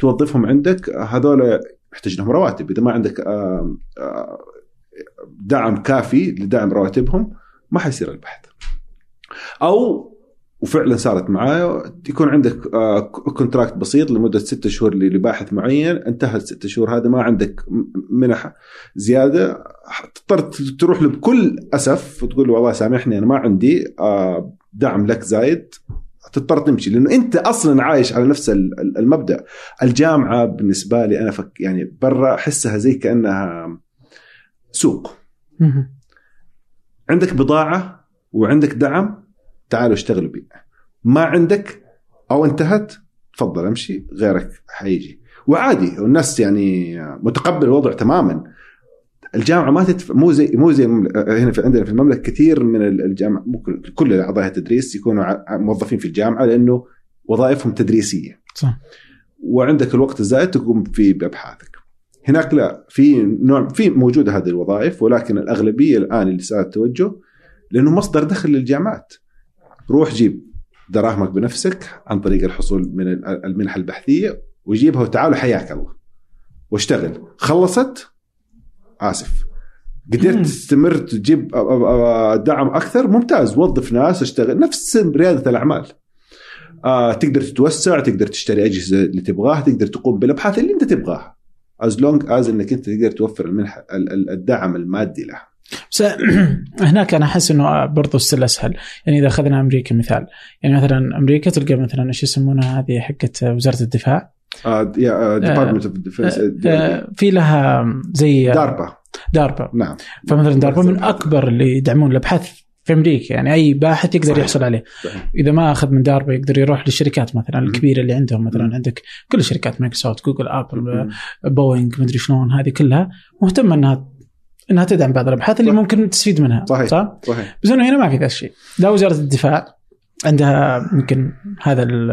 توظفهم عندك هذول يحتاج لهم رواتب. إذا ما عندك آه، دعم كافي لدعم رواتبهم ما حيصير البحث. أو وفعلا صارت معايا يكون عندك آه، كونتراكت بسيط لمدة ستة شهور لباحث معين انتهت ست شهور هذا ما عندك منح زيادة. تضطر تروح له بكل أسف وتقول له والله سامحني أنا ما عندي آه، دعم لك زايد. تضطر تمشي لأنه أنت أصلا عايش على نفس ال- ال- المبدأ. الجامعة بالنسبة لي أنا فك يعني برا أحسها زي كأنها سوق. عندك بضاعة وعندك دعم تعالوا اشتغلوا بيه ما عندك أو انتهت تفضل امشي غيرك حيجي. وعادي والناس يعني متقبل الوضع تماما. الجامعة ما تدفع مو زي مو زي هنا في عندنا في المملكة كثير من الجامعة مو كل- أعضاء التدريس يكونوا موظفين في الجامعة لأنه وظائفهم تدريسية. صح. وعندك الوقت الزائد تقوم فيه بأبحاثك. هناك لا في نوع في موجودة هذه الوظائف ولكن الأغلبية الآن اللي صار التوجه لأنه مصدر دخل للجامعات. روح جيب دراهمك بنفسك عن طريق الحصول من ال- المنح البحثية وجيبها وتعال حياك الله. واشتغل. خلصت؟ آسف. قدرت. تستمر تجيب دعم أكثر؟ ممتاز. وظف ناس اشتغل. نفس ريادة الأعمال. آه تقدر تتوسع تقدر تشتري أجهزة اللي تبغاها تقدر تقوم بالأبحاث اللي أنت تبغاها. as long as إنك أنت تقدر توفر المنح ال- ال- الدعم المادي لها بس [CLEARS THROAT] هناك أنا أحس إنه برضو السبل أسهل. يعني إذا أخذنا أمريكا مثال. يعني مثلا أمريكا تلقى مثلا إيش يسمونها هذه حقت وزارة الدفاع؟ آه Department of Defense آه، في لها زي DARPA. DARPA. نعم. فمثلا DARPA من أكبر اللي يدعمون الأبحاث في أمريكا يعني أي باحث يقدر صحيح. يحصل عليه صحيح. إذا ما أخذ من DARPA يقدر يروح للشركات مثلا الكبيرة اللي عندهم مثلا. عندك كل الشركات مايكروسوفت جوجل آبل. بوينغ مدري شلون هذه كلها مهتمة إنها إنها تدعم بعض الأبحاث اللي. ممكن تستفيد منها صحيح. صح؟ صحيح بس إنه هنا ما في ذا الشيء لا وزارة الدفاع عندها يمكن هذا ال-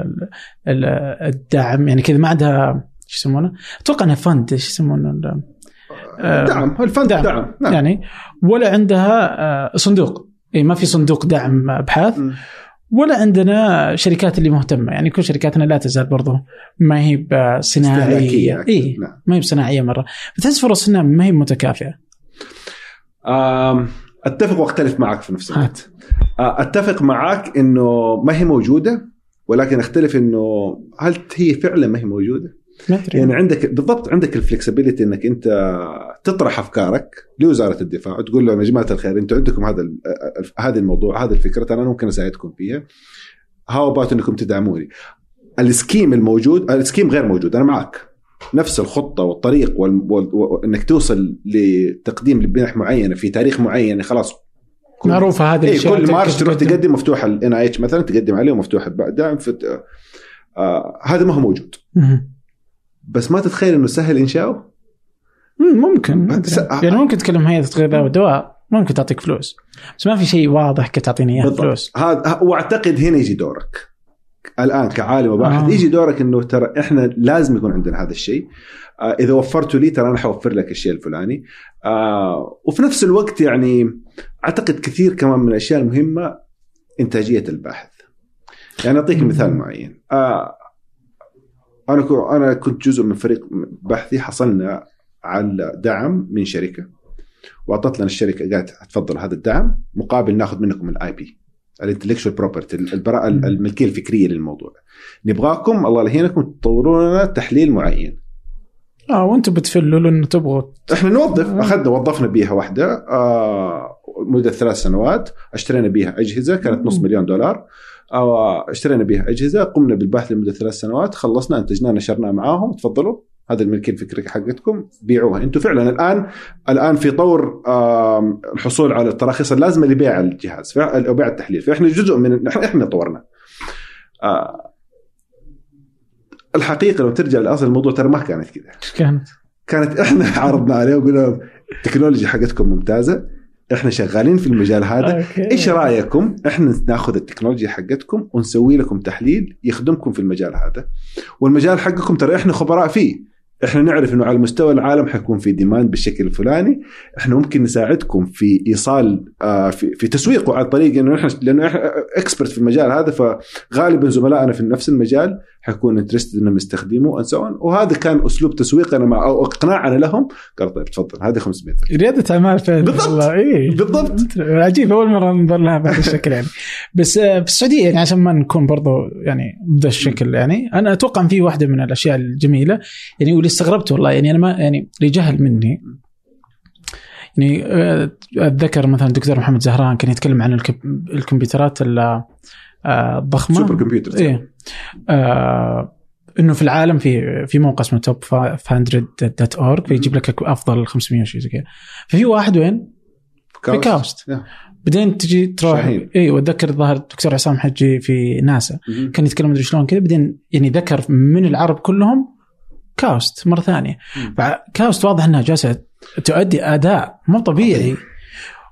ال- الدعم يعني كذا ما عندها شو يسمونه؟ أتوقع إنها fund إيش يسمونه؟ ال- آه، دعم ال fund دعم. دعم, نعم يعني ولا عندها آه، صندوق اي ما في صندوق دعم أبحاث مم. ولا عندنا شركات اللي مهتمة يعني كل شركاتنا لا تزال برضو ما هي بصناعية. اي نعم. ما هي بصناعية مرة فتحس فرصنا ما هي متكافئة أتفق وأختلف معك في نفس الوقت آه، أتفق معك إنه ما هي موجودة ولكن أختلف إنه هل هي فعلا ما هي موجودة؟ ما ادري يعني عندك بالضبط عندك الفلكسبيتي إنك أنت تطرح أفكارك لوزارة الدفاع وتقول لهم يا جماعة الخير أنتم عندكم هذا هذا الموضوع هذه الفكرة أنا ممكن أساعدكم فيها. how about إنكم تدعموني؟ ال scheme الموجود ال scheme غير موجود أنا معك نفس الخطة والطريق وال... وال... وانك توصل لتقديم لمنح معينة في تاريخ معين خلاص. كل- معروفة هذه إيه الأشياء كل March تروح تقدم. مفتوح ال NIH مثلا تقدم عليه ومفتوح الدعم آه هذا ما هو موجود. بس ما تتخيل إنه سهل انشاؤه مم، ممكن. س- يعني ممكن تكلم هيئه الغذاء والدواء ممكن تعطيك فلوس بس ما في شيء واضح كي تعطيني اياه. فلوس هذا واعتقد هنا يجي دورك الآن كعالم وباحث آه. يجي دورك إنه ترى إحنا لازم يكون عندنا هذا الشيء آه إذا وفرته لي ترى أنا حوفر لك الشيء الفلاني آه وفي نفس الوقت يعني أعتقد كثير كمان من الأشياء المهمة إنتاجية الباحث يعني أعطيك. مثال معين آه أنا أنا كنت جزء من فريق بحثي حصلنا على دعم من شركة وأعطت لنا الشركة قالت تفضل هذا الدعم مقابل ناخذ منكم ال IP ال intellectual property البراءة. الملكية الفكرية للموضوع نبغاكم الله يعينكم تطوروا لنا تحليل معين آه وأنتم بتفلوا لأنه تبغوا إحنا نوظف آه. أخذنا وظفنا بيها واحدة آه مدة ثلاث سنوات أشترينا بيها أجهزة كانت نص. مليون دولار آه اشترينا بيها أجهزة قمنا بالبحث لمدة ثلاث سنوات خلصنا انتجنا نشرناها معاهم. تفضلوا هذا الملكيه الفكريه حقتكم بيعوها. أنتم فعلا الآن الآن في طور الحصول على التراخيص اللازمة لبيع الجهاز أو بيع التحليل. فإحنا جزء من إحنا طورنا. آه الحقيقة لو ترجع لاصل الموضوع ترى ما كانت كذا. كانت؟ كانت إحنا عرضنا عليه وقلنا لهم التكنولوجيا حقتكم ممتازة. إحنا شغالين في المجال هذا. أوكي. إيش رأيكم؟ إحنا ناخذ التكنولوجيا حقتكم ونسوي لكم تحليل يخدمكم في المجال هذا. والمجال حقكم ترى إحنا خبراء فيه. إحنا نعرف إنه على مستوى العالم حيكون في demand بالشكل الفلاني. إحنا ممكن نساعدكم في إيصال آه في, في تسويقه على طريق انه إحنا لأنه إحنا expert في المجال هذا فغالبا زملائنا في نفس المجال حيكون interested إنهم so on. وهذا كان أسلوب تسويقنا مع أو اقناعنا لهم. قال طيب تفضل. هذه 500 ريال ريادة أعمال فعلا بالضبط. اي بالضبط. عجيب أول مرة ننظر لها بهذا الشكل يعني. بس آه، في السعودية يعني عشان ما نكون برضو يعني بهذا الشكل يعني أنا أتوقع إن في واحدة من الأشياء الجميلة يعني واللي استغربت والله يعني أنا ما يعني لجهل مني. يعني آه، أتذكر مثلا الدكتور محمد زهران كان يتكلم عن الكم- الكمبيوترات ال- آه، الضخمة. super computer إيه. آه إنه في العالم في في موقع اسمه Top 500 dot org فيجيب لك أفضل 500 شيء زي كذا ففي واحد وين؟ في كاوست. بعدين تجي تروح شاهين. اي وأتذكر الظاهر الدكتور عصام حجي في ناسا. كان يتكلم مدري شلون كذا بعدين يعني ذكر من العرب كلهم كاوست مرة ثانية. كاوست واضح إنها جالسة تؤدي أداء مو طبيعي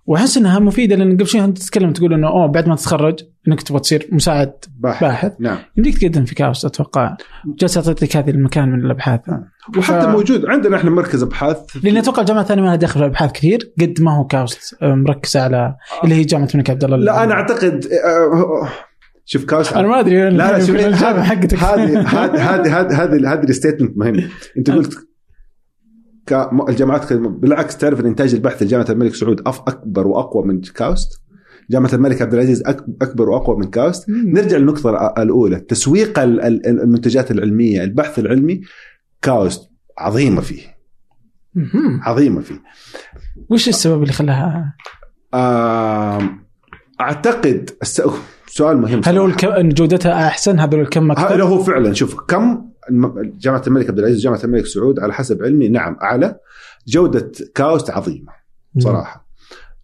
واحس انها مفيده لأن قبل شوي انت تتكلم تقول انه اوه بعد ما تتخرج انك تبغى تصير مساعد باحث باحث نعم يمديك تقدم في كاوست أتوقع جالسه تعطيك هذه المكان من الابحاث وحتى ف- موجود عندنا إحنا مركز ابحاث لأن أتوقع الجامعة الثانية ما لها دخل في الابحاث كثير قد ما هو كاوست آه، مركزه على اللي هي جامعه الملك عبد الله لا أنا اعتقد آه، شوف كاوست أنا ما ادري لا لا شوف هذه هذه هذه هذه ال statement مهم انت قلت الجامعات بالعكس تعرف إن إنتاج البحث لجامعة الملك سعود أف أكبر وأقوى من كاوست. جامعة الملك عبد العزيز أكبر وأقوى من كاوست. مم. نرجع للنقطة الأولى. تسويق ال- ال- المنتجات العلمية البحث العلمي كاوست عظيمة فيه. مهم. عظيمة فيه. وش السبب اللي خلاها؟ أعتقد الس- سؤال مهم هل هو جودتها أحسن؟ هذول الكم أكثر؟ هو فعلا. شوف كم جامعة الملك عبد العزيز وجامعة الملك سعود على حسب علمي نعم أعلى. جودة كاوست عظيمة صراحة.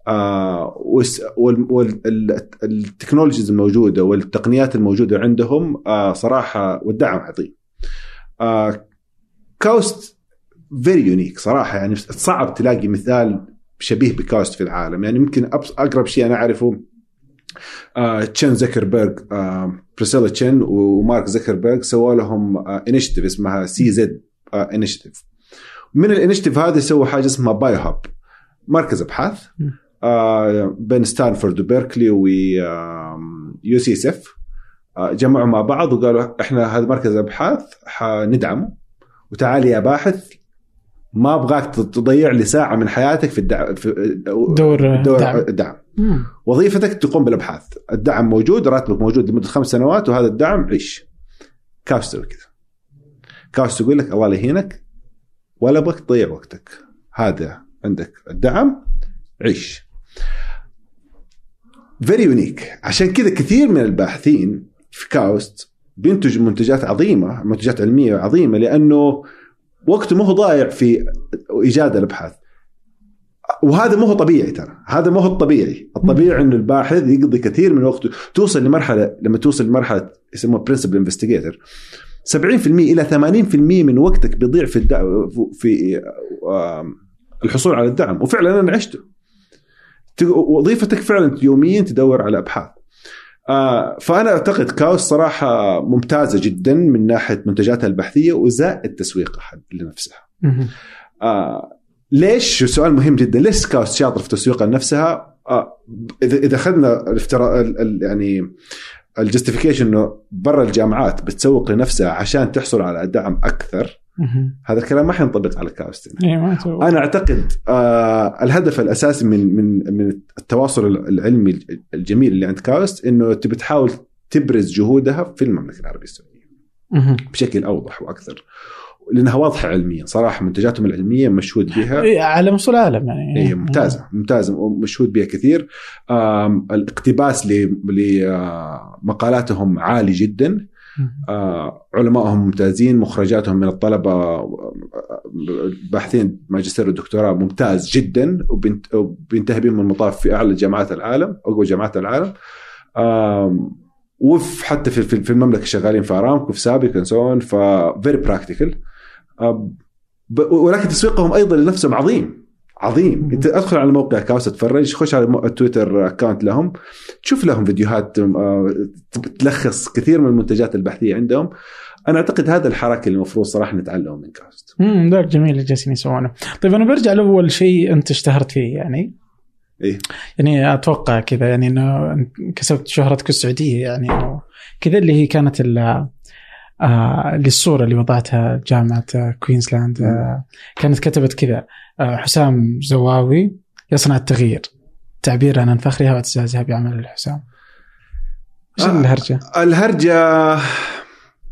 آه والتكنولوجيز الموجودة والتقنيات الموجودة عندهم آه صراحة والدعم عظيم. آه كاوست very unique صراحة يعني صعب تلاقي مثال شبيه بكاوست في العالم. يعني يمكن أقرب شيء أنا أعرفه آه تشان زوكربرغ آه بريسيلا تشان ومارك زوكربرغ سووا لهم آه initiative اسمها CZ آه initiative من ال initiative هذا سووا حاجة اسمها Biohub مركز ابحاث. آه بين ستانفورد وبيركلي و UCSF. جمعوا مع بعض وقالوا إحنا هذا مركز أبحاث حندعمه. وتعالي يا باحث ما أبغاك تضيع لي ساعة من حياتك في الدعم في دور دور دعم. الدعم. مم. وظيفتك تقوم بالأبحاث. الدعم موجود راتبك موجود لمدة خمس سنوات وهذا الدعم عيش. كاوس تسوي كذا. كاوس يقول لك الله لا يهينك ولا ابغاك تضيع وقتك. هذا عندك الدعم عيش. very unique عشان كذا كثير من الباحثين في كاوست بينتج منتجات عظيمة منتجات علمية عظيمة لأنه وقته ما هو ضايع في إيجاد الأبحاث. وهذا مو هو طبيعي ترى. هذا مو هو الطبيعي. الطبيعي إنه الباحث يقضي كثير من وقته. توصل لمرحلة لما توصل لمرحلة يسموها principal investigator 70% إلى 80% من وقتك بيضيع في الدعم في الحصول على الدعم. وفعلا أنا عشته. وظيفتك فعلا يوميا تدور على أبحاث. فأنا أعتقد كاوست صراحة ممتازة جدا من ناحية منتجاتها البحثية وزائد تسويقها لنفسها مم. آه ليش سؤال مهم جدا ليش كاوست شاطر في تسويقها لنفسها آه إذا إذا أخذنا الافتراض ال- ال- يعني ال justification إنه برا الجامعات بتسوق لنفسها عشان تحصل على دعم أكثر. هذا الكلام ما حينطبق على. اي ما تو- أنا أعتقد آه الهدف الأساسي من من من التواصل العلمي الجميل اللي عند كاوست إنه تبي تحاول تبرز جهودها في المملكة العربية السعودية. بشكل أوضح وأكثر. لأنها واضحة علميا. صراحة منتجاتهم العلمية مشهود بها. إيه، على مستوى العالم يعني. هي ممتازه ممتازه ومشهود بها كثير. الاقتباس لمقالاتهم عالي جدا. آه، علمائهم ممتازين مخرجاتهم من الطلبة آه، باحثين ماجستير ودكتوراه ممتاز جدا وبينت- وبينتهي بهم المطاف في أعلى جامعات العالم أقوى جامعات العالم. وفي حتى في في المملكة شغالين في أرامكو في سابك و so on ف very practical ولكن تسويقهم أيضا لنفسهم عظيم. عظيم. انت ادخل على موقع كاوست تتفرج خش على التويتر account لهم تشوف لهم فيديوهات آه، تلخص كثير من المنتجات البحثية عندهم. أنا أعتقد هذا الحركة اللي المفروض صراحة نتعلمه من كاوست امم ذاك جميل اللي جالسين يسوونه. طيب أنا برجع لأول شيء أنت اشتهرت فيه يعني. إيه. يعني أتوقع كذا يعني إنه كسبت شهرتك السعودية يعني كذا اللي هي كانت ال آه للصورة اللي وضعتها جامعة آه، كوينزلاند آه كانت كتبت كذا آه حسام زواوي يصنع التغيير تعبير عن فخرها واعتزازها بعمل الحسام إيش آه. الهرجة؟ الهرجة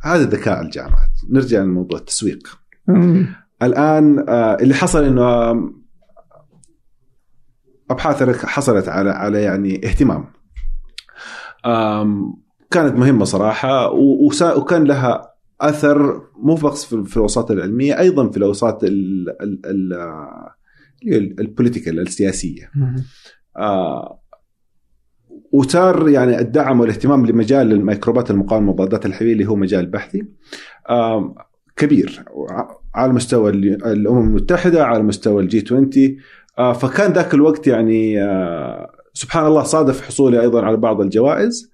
هذا ذكاء الجامعات نرجع لموضوع التسويق مم. الآن آه، اللي حصل إنه آم، أبحاث حصلت على على يعني اهتمام كانت مهمة صراحة وكان لها أثر مو بس في الاوساط العلمية أيضا في الأوساط ال- ال- ال- آه، ال political السياسية. مم. آه، وصار يعني الدعم والاهتمام لمجال الميكروبات المقاومة مضادات الحيوية اللي هو مجال بحثي. آم، كبير على مستوى ال- الأمم المتحدة على مستوى ال G20 آه، فكان ذاك الوقت يعني آه، سبحان الله صادف حصولي أيضا على بعض الجوائز.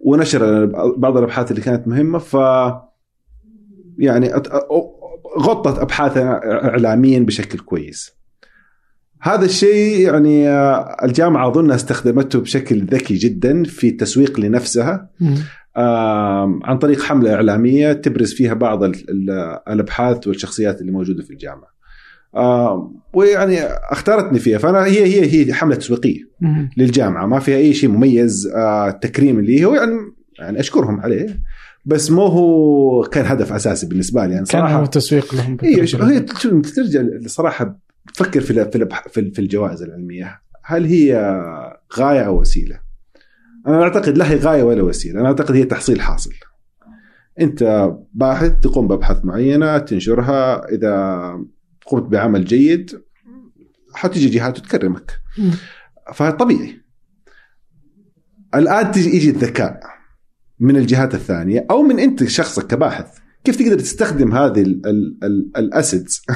ونشر بعض الأبحاث اللي كانت مهمة ف يعني غطت ابحاثنا اعلاميا بشكل كويس. هذا الشيء يعني آه، الجامعة اظنها استخدمته بشكل ذكي جدا في التسويق لنفسها عن طريق حملة إعلامية تبرز فيها بعض ال- ال- الأبحاث والشخصيات اللي موجودة في الجامعة. آم، ويعني اختارتني فيها فأنا هي هي هي حملة تسويقية. للجامعة ما فيها أي شيء مميز آه، تكريم لي هو يعني يعني أشكرهم عليه بس مو هو كان هدف أساسي بالنسبة لي يعني كان صراحة هو تسويق لهم بالتجربة. هي ترجع صراحة تفكر في في في الجوائز العلمية هل هي غاية أو وسيلة؟ أنا أعتقد لا هي غاية ولا وسيلة، أنا أعتقد هي تحصيل حاصل. أنت باحث تقوم بأبحاث معينة تنشرها إذا قمت بعمل جيد حتيجي جهات تكرمك. فطبيعي. الآن تجي يجي الذكاء من الجهات الثانية أو من أنت شخصك كباحث كيف تقدر تستخدم هذه الاسيدز [LAUGHS]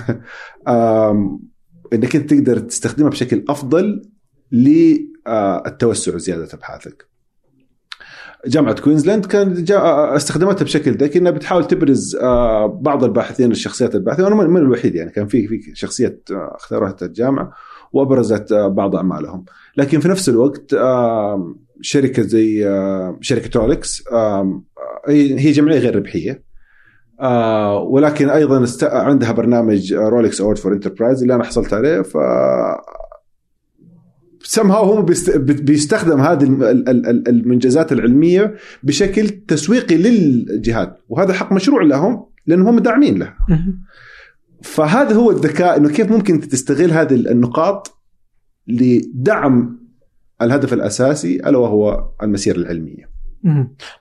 إنك أنت تقدر تستخدمها بشكل أفضل للتوسع وزيادة أبحاثك. جامعة كوينزلاند كان استخدمتها بشكل ذكي إنها بتحاول تبرز آه، بعض الباحثين الشخصيات الباحثين وأنا من الوحيد يعني كان في في شخصيات آه، اختارتها الجامعة وأبرزت آه، بعض أعمالهم لكن في نفس الوقت شركة زي شركة آه، هي جمعية غير ربحية ولكن أيضا. عندها برنامج Rolex Award for Enterprise اللي أنا حصلت عليه ف سمها هم بيست... بيستخدم هذه الم- ال- ال- ال- المنجزات العلمية بشكل تسويقي للجهات وهذا حق مشروع لهم لأنهم هم داعمين له. فهذا هو الذكاء إنه كيف ممكن تستغل هذه النقاط لدعم الهدف الأساسي ألا وهو المسيرة العلمية.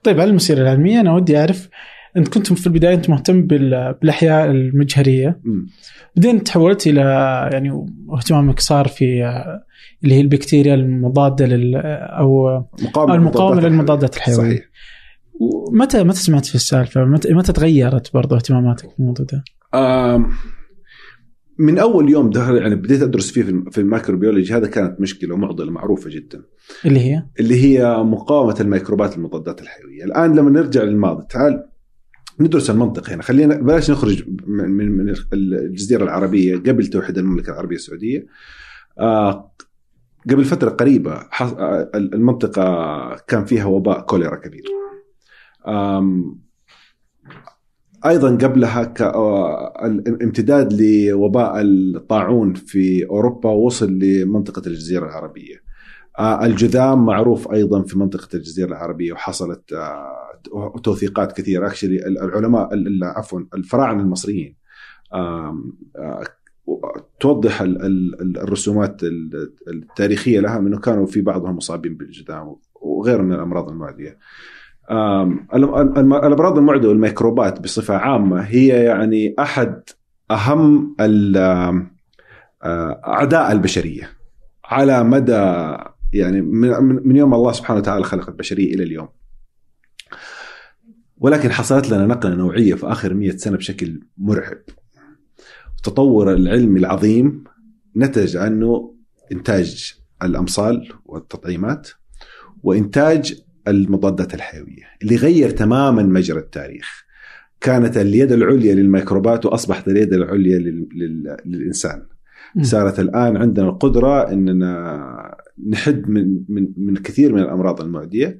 طيب على المسيرة العلمية أنا ودي أعرف أنت كنت في البداية أنت مهتم بال- بالأحياء المجهرية. بعدين تحولت إلى يعني اهتمامك صار في اللي هي البكتيريا المضادة لل أو مقاومة المقاومة للمضادات للمضادات الحيوية. صحيح. متى متى سمعت في السالفة؟ متى, متى تغيرت برضو اهتماماتك في الموضوع ده؟ من أول يوم ده يعني بديت أدرس فيه في الم- في الميكروبيولوجي هذا كانت مشكلة ومعضلة معروفة جدا اللي هي اللي هي مقاومة الميكروبات المضادات الحيوية، الآن لما نرجع للماضي تعال ندرس المنطق هنا. خلينا بلاش نخرج من من الجزيرة العربية قبل توحيد المملكة العربية السعودية. آه، قبل فترة قريبة آه، المنطقة كان فيها وباء كوليرا كبير. أيضا قبلها آه، الامتداد لوباء الطاعون في أوروبا وصل لمنطقة الجزيرة العربية. الجذام معروف أيضا في منطقة الجزيرة العربية وحصلت توثيقات كثيره اكشلي العلماء ال- ال- عفوا الفراعنة المصريين توضح ال- ال- ال- الرسومات ال- التاريخية لها انه كانوا في بعضهم مصابين بالجذام وغيره من الأمراض المعدية. الأمراض المعدية والميكروبات بصفة عامة هي يعني أحد أهم أعداء البشرية على مدى يعني من يوم الله سبحانه وتعالى خلق البشرية إلى اليوم. ولكن حصلت لنا نقلة نوعية في آخر 100 سنة بشكل مرعب. التطور العلمي العظيم نتج عنه إنتاج الأمصال والتطعيمات وإنتاج المضادات الحيوية اللي غير تماما مجرى التاريخ. كانت اليد العليا للميكروبات وأصبحت اليد العليا لل... لل... للإنسان. صارت الآن عندنا القدرة إننا نحد من من من كثير من الأمراض المعدية.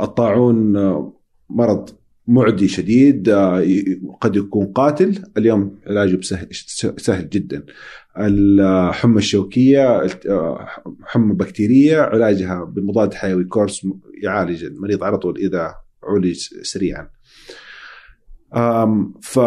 الطاعون مرض معدي شديد آه، قد يكون قاتل. اليوم علاجه بسهل سهل جدا. الحمى الشوكية الت- آه، حمى بكتيرية علاجها بمضاد حيوي كورس يعالج المريض على طول إذا عولج سريعا. ف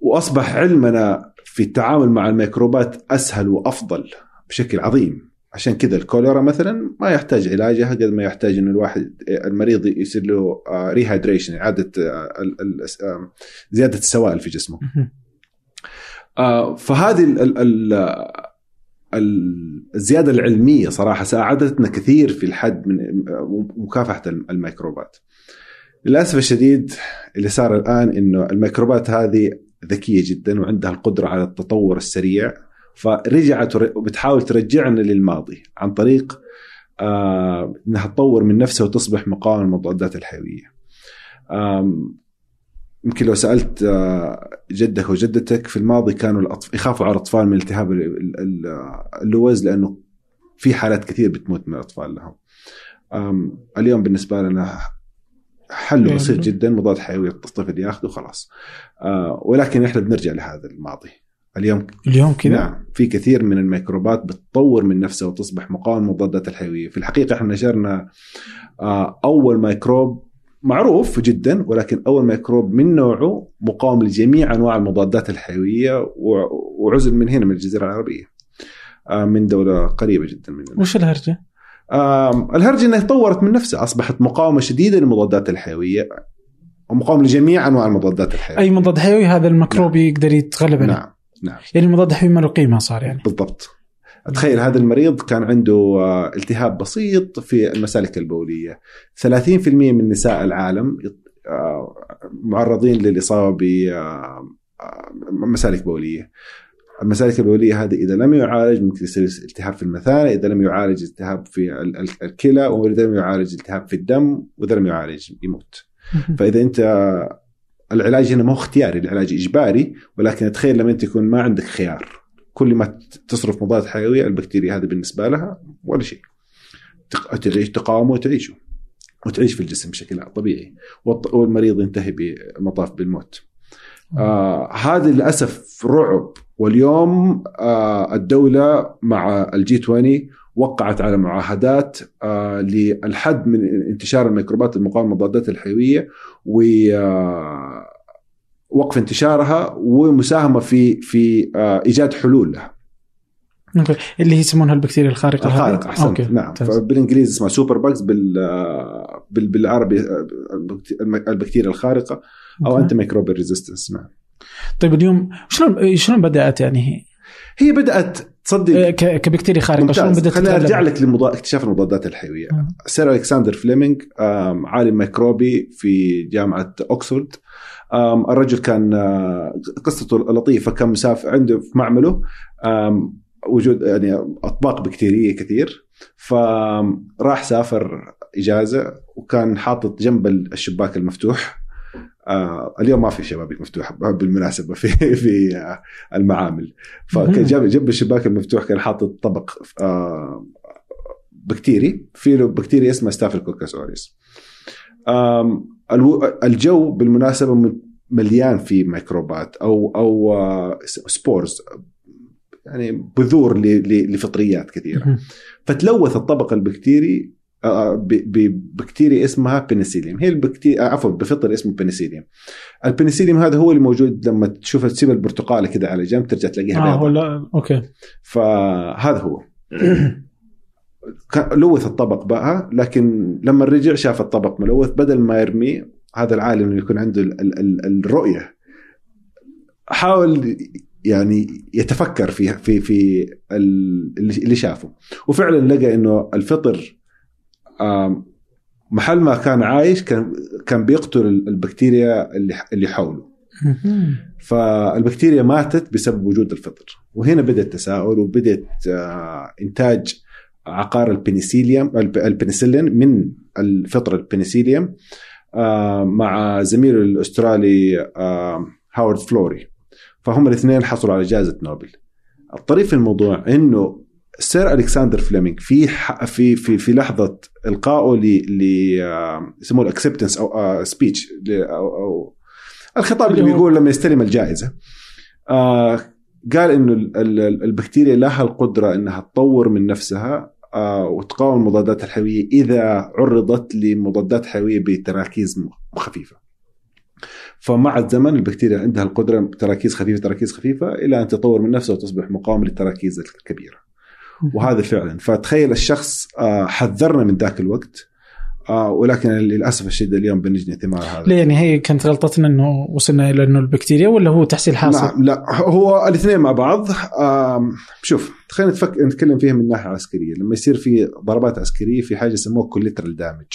وأصبح علمنا في التعامل مع الميكروبات أسهل وأفضل بشكل عظيم. عشان كذا الكوليرا مثلا ما يحتاج علاجها قد ما يحتاج إنه الواحد المريض يصير له ريهايدريشن إعادة آه، ال- ال- آه، زيادة السوائل في جسمه. آه، فهذه ال ال ال ال- الزيادة العلمية صراحة ساعدتنا كثير في الحد من مكافحة الميكروبات. للأسف الشديد اللي صار الآن إنه الميكروبات هذه ذكية جدا وعندها القدرة على التطور السريع فرجعت وبتحاول ترجعنا للماضي عن طريق آه إنها تطور من نفسها وتصبح مقاومة للمضادات الحيوية. يمكن لو سألت آه، جدك وجدتك في الماضي كانوا الأطف... يخافوا على الأطفال من التهاب ال- ال- ال- اللوز لأنه في حالات كثير بتموت من الأطفال لهم. اليوم بالنسبة لنا يعني بسيط جدا مضاد حيوي الطفل ياخذه خلاص. آه، ولكن إحنا بنرجع لهذا الماضي. اليوم اليوم كذا؟ نعم في كثير من الميكروبات بتطور من نفسها وتصبح مقاومة للمضادات الحيوية. في الحقيقة إحنا نشرنا آه، أول ميكروب معروف جدا ولكن أول ميكروب من نوعه مقاوم لجميع أنواع المضادات الحيوية وعزل من هنا من الجزيرة العربية. آه، من دولة قريبة جدا مننا. وش الهرجة؟ الهرجة إنها طورت من نفسها أصبحت مقاومة شديدة للمضادات الحيوية ومقاومة لجميع أنواع المضادات الحيوية. أي مضاد حيوي هذا الميكروب يقدر يتغلب عليه. نعم. نعم. يعني المضاد الحيوي ما له قيمة صار يعني. بالضبط. تخيل هذا المريض كان عنده آه، التهاب بسيط في المسالك البولية. 30% من نساء العالم آه، معرضين للإصابة بمسالك بولية. المسالك البولية هذه إذا لم يعالج ممكن يصير التهاب في المثانة إذا لم يعالج التهاب في ال- ال- الكلى وإذا لم يعالج التهاب في الدم وإذا لم يعالج يموت. فإذا أنت العلاج هنا ما هو اختياري العلاج إجباري ولكن تخيل لما أنت يكون ما عندك خيار. كل ما تصرف مضاد حيوية البكتيريا هذه بالنسبة لها ولا شيء. تعيش تقاومه وتعيشه وتعيش في الجسم بشكل طبيعي. والمريض ينتهي بمطاف بالموت. آه هذا للأسف رعب. واليوم آه الدولة مع الجي 20 وقعت على معاهدات آه للحد من انتشار الميكروبات المقاومة للمضادات الحيوية ووقف انتشارها ومساهمة في في آه إيجاد حلول لها أوكي. اللي هي يسمونها البكتيريا الخارقة هذه؟ الخارق أحسنت أوكي. نعم ممتاز. فبالانجليزي اسمها super bugs بال آه، بال- بالعربي آه، البكت- البكتيريا الخارقة أو. antimicrobial resistance نعم طيب اليوم شلون شلون بدأت يعني هي؟ بدأت تصدق ك- كبكتيريا خارقه شلون بدأت خليني؟ أرجع لك لمضا... اكتشاف المضادات الحيوية مم. سير الكسندر فليمنج عالم ميكروبي في جامعة أوكسفورد الرجل كان آه، قصته لطيفة كان مسافر عنده في معمله وجود يعني أطباق بكتيرية كثير فراح سافر إجازة وكان حاطط جنب الشباك المفتوح آه اليوم ما في شبابيك مفتوحه [LAUGHS] بالمناسبة في في آه المعامل فكان مهم. جنب الشباك المفتوح كان حاطط طبق آه بكتيري في له بكتيريا اسمها Staphylococcus aureus الجو بالمناسبة مليان في ميكروبات أو أو آه، spores يعني بذور لفطريات كثيرة. فتلوث الطبق البكتيري آه، ب- ببكتيريا اسمها Penicillium هي البكتيريا عفوا بفطر اسمه Penicillium البنسيليوم هذا هو اللي موجود لما تشوف تسيب البرتقالة كده على جنب ترجع تلاقيها آه بيضاء ولا أوكي. فهذا هو. [CLEARS THROAT] لوث الطبق بقى لكن لما رجع شاف الطبق ملوث بدل ما يرميه هذا العالم اللي يكون عنده ال ال ال الرؤيه حاول يعني يتفكر في في في ال- اللي شافه. وفعلا لقى إنه الفطر محل ما كان عايش كان كان بيقتل البكتيريا اللي اللي حوله. فالبكتيريا ماتت بسبب وجود الفطر. وهنا بدا التساؤل وبدأت آه، إنتاج عقار البنسيليوم الب- البنسلين من الفطر البنسيليوم آه، مع زميله الأسترالي آه، هاورد فلوري. فهم الاثنين حصلوا على جائزة نوبل. الطريف في الموضوع إنه سير ألكسندر فليمنج في في في في لحظة إلقائه ل ل آه، يسموه ال acceptance أو speech أو أو الخطاب اللي بيقول لما يستلم الجائزة آه قال إنه ال- ال- البكتيريا لها القدرة إنها تطور من نفسها آه وتقاوم المضادات الحيوية إذا عرضت لمضادات حيوية بتراكيز خفيفة. فمع الزمن البكتيريا عندها القدرة تراكيز خفيفة تراكيز خفيفة إلى أن تطور من نفسها وتصبح مقاومة للتراكيز الكبيرة. [LAUGHS] وهذا فعلا. فتخيل الشخص آه حذرنا من ذاك الوقت آه ولكن للأسف الشديد اليوم بنجني ثمار هذا. ليه؟ يعني هي كانت غلطتنا إنه وصلنا إلى إنه البكتيريا ولا هو تحصيل حاصل؟ نعم لا. هو الاثنين مع بعض. شوف خلينا نتفك... نتكلم فيها من ناحية عسكرية. لما يصير في ضربات عسكرية في حاجة يسموها collateral damage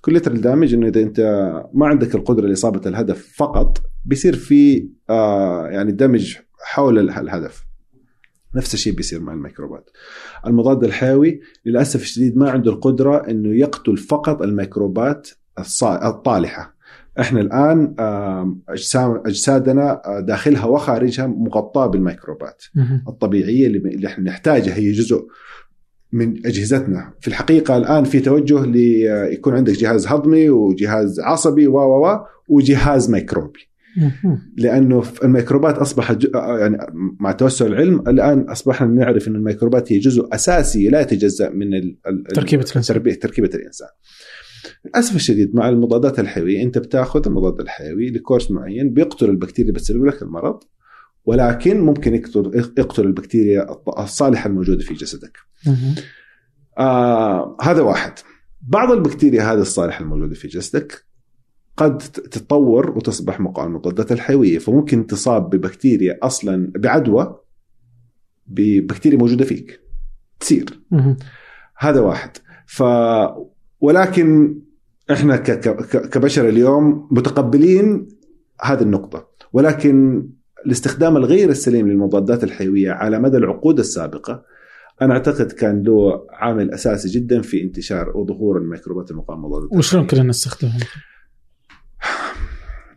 collateral damage إنه إذا أنت ما عندك القدرة لإصابة الهدف فقط بيصير في آه يعني damage حول ال- الهدف. نفس الشيء بيصير مع الميكروبات المضاد الحيوي للأسف الشديد ما عنده القدرة إنه يقتل فقط الميكروبات الطالحة إحنا الآن أجسادنا آه، داخلها وخارجها مغطاة بالميكروبات. الطبيعية اللي إحنا نحتاجها هي جزء من أجهزتنا في الحقيقة الآن في توجه ليكون عندك جهاز هضمي وجهاز عصبي و و وجهاز ميكروبي. لأنه في الميكروبات أصبحت ج- يعني مع توسع العلم الآن أصبحنا نعرف إن الميكروبات هي جزء أساسي لا يتجزأ من ال- ال- تركيبة الإنسان. تربية تركيبة الإنسان للأسف الشديد مع المضادات الحيوية أنت بتأخذ المضاد الحيوي لكورس معين بيقتل البكتيريا اللي بتسبب لك المرض ولكن ممكن يقتل يقتل البكتيريا الصالحة الموجودة في جسدك. آه هذا واحد. بعض البكتيريا هذه الصالحة الموجودة في جسدك قد تتطور وتصبح مقاومة المضادات الحيوية. فممكن تصاب ببكتيريا أصلا بعدوى ببكتيريا موجودة فيك. تصير. هذا واحد. ف ولكن إحنا كبشر اليوم متقبلين هذه النقطة. ولكن الاستخدام الغير السليم للمضادات الحيوية على مدى العقود السابقة أنا أعتقد كان له عامل أساسي جدا في انتشار وظهور الميكروبات المقاومة للمضادات وشلون كنا نستخدمها؟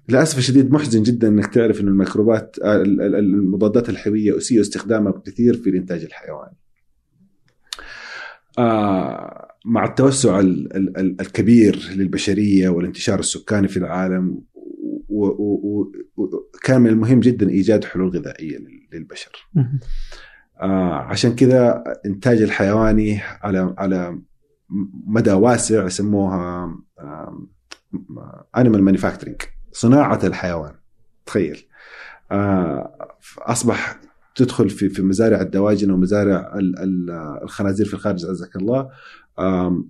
للأسف الشديد محزن جدا إنك تعرف إنه الميكروبات المضادات الحيوية أسيء استخدامها بكثير في الانتاج الحيواني. آه مع التوسع الكبير للبشرية والانتشار السكاني في العالم وكان من المهم جدا إيجاد حلول غذائية للبشر. آه عشان كذا إنتاج الحيواني على على مدى واسع يسموها animal manufacturing صناعة الحيوان تخيل آه أصبح تدخل في في مزارع الدواجن ومزارع الخنازير في الخارج عزك الله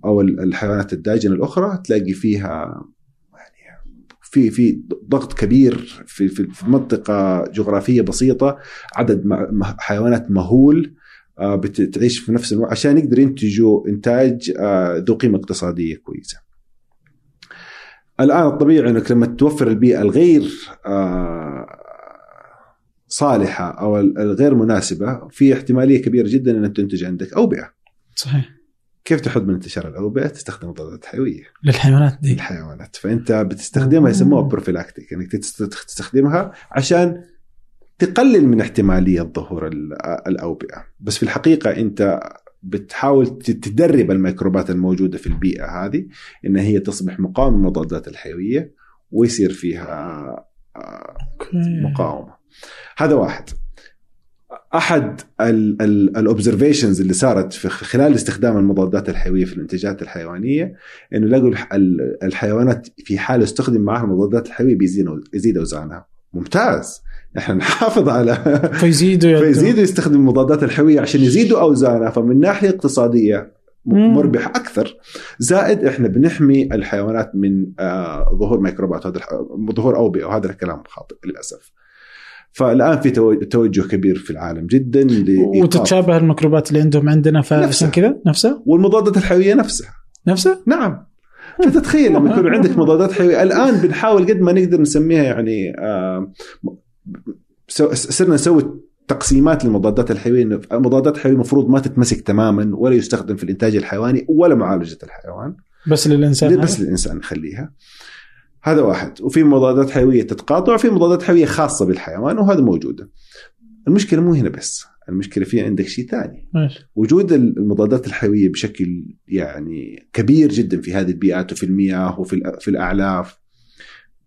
أو الحيوانات الداجنة الأخرى تلاقي فيها يعني في في ضغط كبير في في منطقة جغرافية بسيطة عدد حيوانات مهول آه، بتعيش في نفس الوقت عشان يقدر ينتجوا إنتاج آه، ذو قيمة اقتصادية كويسة. الآن الطبيعي أنك لما توفر البيئة الغير آه، صالحة أو الغير مناسبة في احتمالية كبيرة جدا انك تنتج عندك اوبئه. صحيح. كيف تحد من انتشار الاوبئه؟ تستخدم مضادات حيوية. للحيوانات دي. للحيوانات، فأنت بتستخدمها يسموها prophylactic أنك تستخدمها عشان تقلل من احتمالية ظهور الاوبئه، بس في الحقيقة أنت بتحاول تدرب الميكروبات الموجودة في البيئة هذه إن هي تصبح مقاومة للمضادات الحيوية ويصير فيها مقاومة. هذا واحد. أحد ال observations اللي صارت في خلال استخدام المضادات الحيوية في الانتاجات الحيوانية إنه لقوا الحيوانات في حال استخدم معها المضادات الحيوية بيزيد أوزانها. ممتاز. إحنا نحافظ على [LAUGHS] فيزيدوا فيزيدوا يستخدموا المضادات الحيوية عشان يزيدوا أوزانها فمن ناحية اقتصادية مربح أكثر. زائد إحنا بنحمي الحيوانات من آه ظهور ميكروبات هذا ظهور أوبئة وهذا الكلام خاطئ للأسف. فالآن في توجه كبير في العالم جدا وتتشابه الميكروبات اللي عندهم عندنا فعشان كذا؟ نفسها؟ والمضادات الحيوية نفسها. نفسها؟ نعم. فتتخيل لما يكون عندك مضادات حيوية. الآن بنحاول قد ما نقدر نسميها يعني آه صرنا نسوي تقسيمات للمضادات الحيوية إنه المضادات الحيوية المفروض ما تتمسك تماما ولا يستخدم في الإنتاج الحيواني ولا معالجة الحيوان. بس للإنسان بس للإنسان نخليها. هذا واحد. وفي مضادات حيوية تتقاطع وفي مضادات حيوية خاصة بالحيوان وهذا موجوده المشكلة مو هنا بس المشكلة في عندك شيء ثاني. وجود المضادات الحيوية بشكل يعني كبير جدا في هذه البيئات وفي المياه وفي في الأعلاف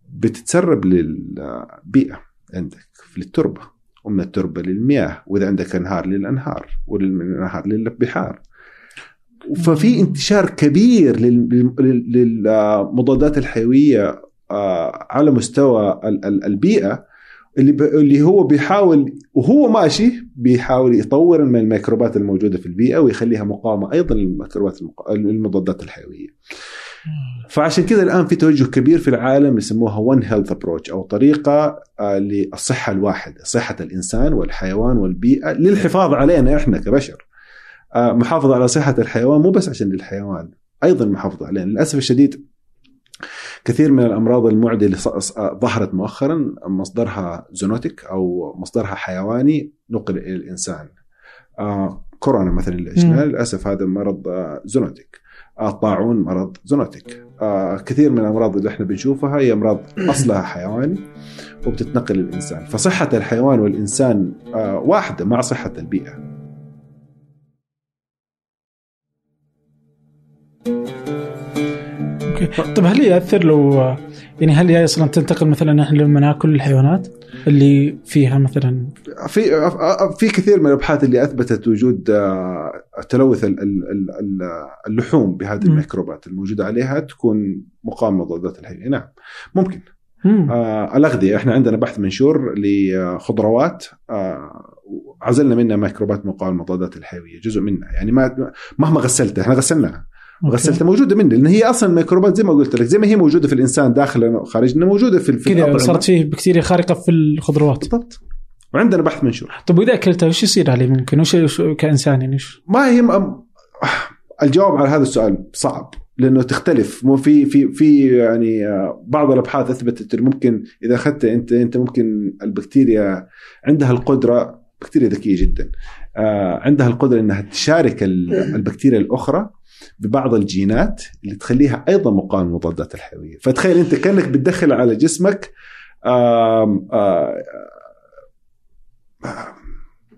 بتتسرب للبيئة. عندك في التربة. ومن التربة للمياه وإذا عندك أنهار للأنهار والأنهار للبحار. ففي انتشار كبير للمضادات الحيوية آه، على مستوى البيئة اللي اللي هو بيحاول وهو ماشي بيحاول يطور من الميكروبات الموجودة في البيئة ويخليها مقاومة أيضا للميكروبات المضادات الحيوية. فعشان كذا الآن في توجه كبير في العالم يسموها ون هيلث ابروتش أو طريقة آه، للصحة الواحدة، صحة الإنسان والحيوان والبيئة للحفاظ علينا إحنا كبشر. آه، محافظة على صحة الحيوان مو بس عشان الحيوان، أيضا محافظة علينا، للأسف الشديد كثير من الأمراض المعديه اللي ظهرت مؤخرا مصدرها zoonotic أو مصدرها حيواني نقل إلى الإنسان. آه كورونا مثلا اللي عشناه للأسف هذا مرض آه zoonotic. الطاعون مرض zoonotic. آه كثير من الأمراض اللي إحنا بنشوفها هي أمراض أصلها حيواني وبتتنقل للإنسان. فصحة الحيوان والإنسان آه واحدة مع صحة البيئة. طيب هل يأثر لو يعني هل هي أصلا تنتقل مثلا إحنا لما ناكل الحيوانات اللي فيها مثلا؟ في في كثير من الأبحاث اللي أثبتت وجود آه، تلوث اللحوم بهذه الميكروبات الموجودة عليها تكون مقاومة مضادات الحيويه نعم ممكن. آه الأغذية إحنا عندنا بحث منشور لخضروات آه عزلنا منها ميكروبات مقاومة مضادات الحيوية جزء منها. يعني ما مهما غسلتها إحنا غسلناها. غسلتها موجودة منه لأن هي أصلا الميكروبات زي ما قلت لك زي ما هي موجودة في الإنسان داخلنا وخارجنا موجودة في في كذا صارت فيه بكتيريا خارقة في الخضروات. بالضبط. وعندنا بحث منشور طيب وإذا أكلتها وش يصير عليه ممكن؟ وش كإنسان يعني وش؟ ما هي م... الجواب على هذا السؤال صعب لأنه تختلف. مو في في في يعني آه، بعض الأبحاث أثبتت إنه ممكن إذا أخذت انت أنت ممكن البكتيريا عندها القدرة بكتيريا ذكية جدا آه، عندها القدرة إنها تشارك [LAUGHS] البكتيريا أخرى ببعض الجينات اللي تخليها أيضا مقاومة للمضادات الحيوية. فتخيل أنت كأنك بتدخل على جسمك آم آم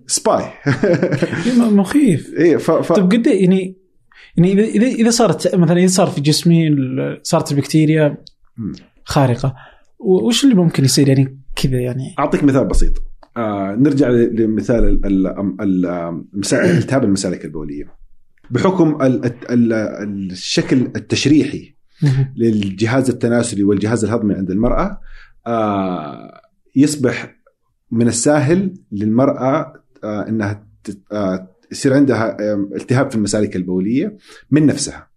سباي. [LAUGHS] مخيف. إيه ف... ف... طيب قد إيه يعني يعني إذا إذا إذا صارت مثلا إذا صار في جسمي صارت البكتيريا خارقة وش اللي ممكن يصير؟ يعني كذا يعني. أعطيك مثال بسيط. آه نرجع لمثال التهاب المسالك البولية. بحكم الشكل التشريحي للجهاز التناسلي والجهاز الهضمي عند المرأة آه، يصبح من السهل للمرأة آه، إنها آه، يصير عندها التهاب في المسالك البولية من نفسها.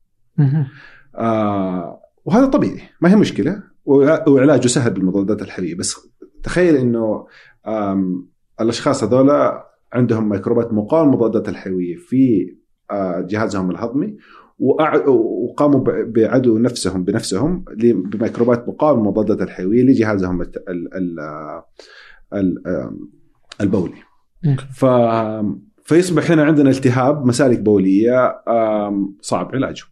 وهذا طبيعي ما هي مشكلة. وعلاجه سهل بالمضادات الحيويه بس تخيل إنه الأشخاص هذولا عندهم ميكروبات مقاومة للمضادات الحيوية في جهازهم الهضمي وقاموا بعدو نفسهم بنفسهم بميكروبات مقاومة للمضادات الحيوية لجهازهم البولي. ف فيصبح هنا عندنا التهاب مسالك بولية صعب علاجه.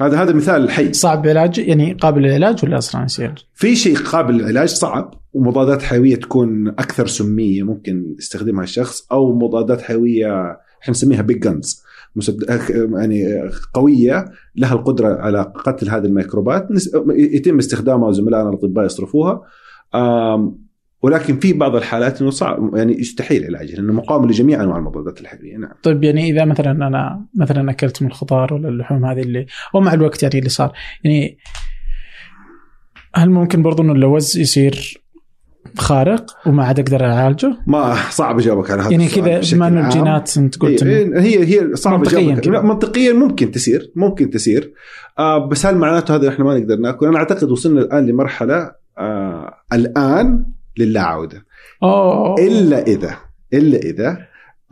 هذا هذا مثال حي صعب علاج يعني قابل للعلاج ولا أصلا يصير؟ في شيء قابل للعلاج صعب ومضادات حيوية تكون أكثر سمية ممكن يستخدمها الشخص أو مضادات حيوية إحنا نسميها بيج جنز يعني قوية لها القدرة على قتل هذه الميكروبات. يتم استخدامها وزملائنا الأطباء يصرفوها. ولكن في بعض الحالات إنه صعب يعني يستحيل علاجها لأنه مقاوم لجميع أنواع المضادات الحيوية. نعم. طيب يعني إذا مثلا أنا مثلا أكلت من الخضار ولا اللحوم هذه اللي ومع الوقت يعني اللي صار. يعني هل ممكن برضو إنه اللوز يصير خارق وما عاد أقدر أعالجه؟ ما صعب اجاوبك على هذا يعني كذا بما انه الجينات أنت قلت هي هي, هي صعب منطقيا منطقيا ممكن تسير ممكن تسير آه بس هل معناته هذا إحنا ما نقدر نأكل؟ أنا أعتقد وصلنا الآن لمرحلة آه الآن للا عوده أوه. إلا إذا إلا إذا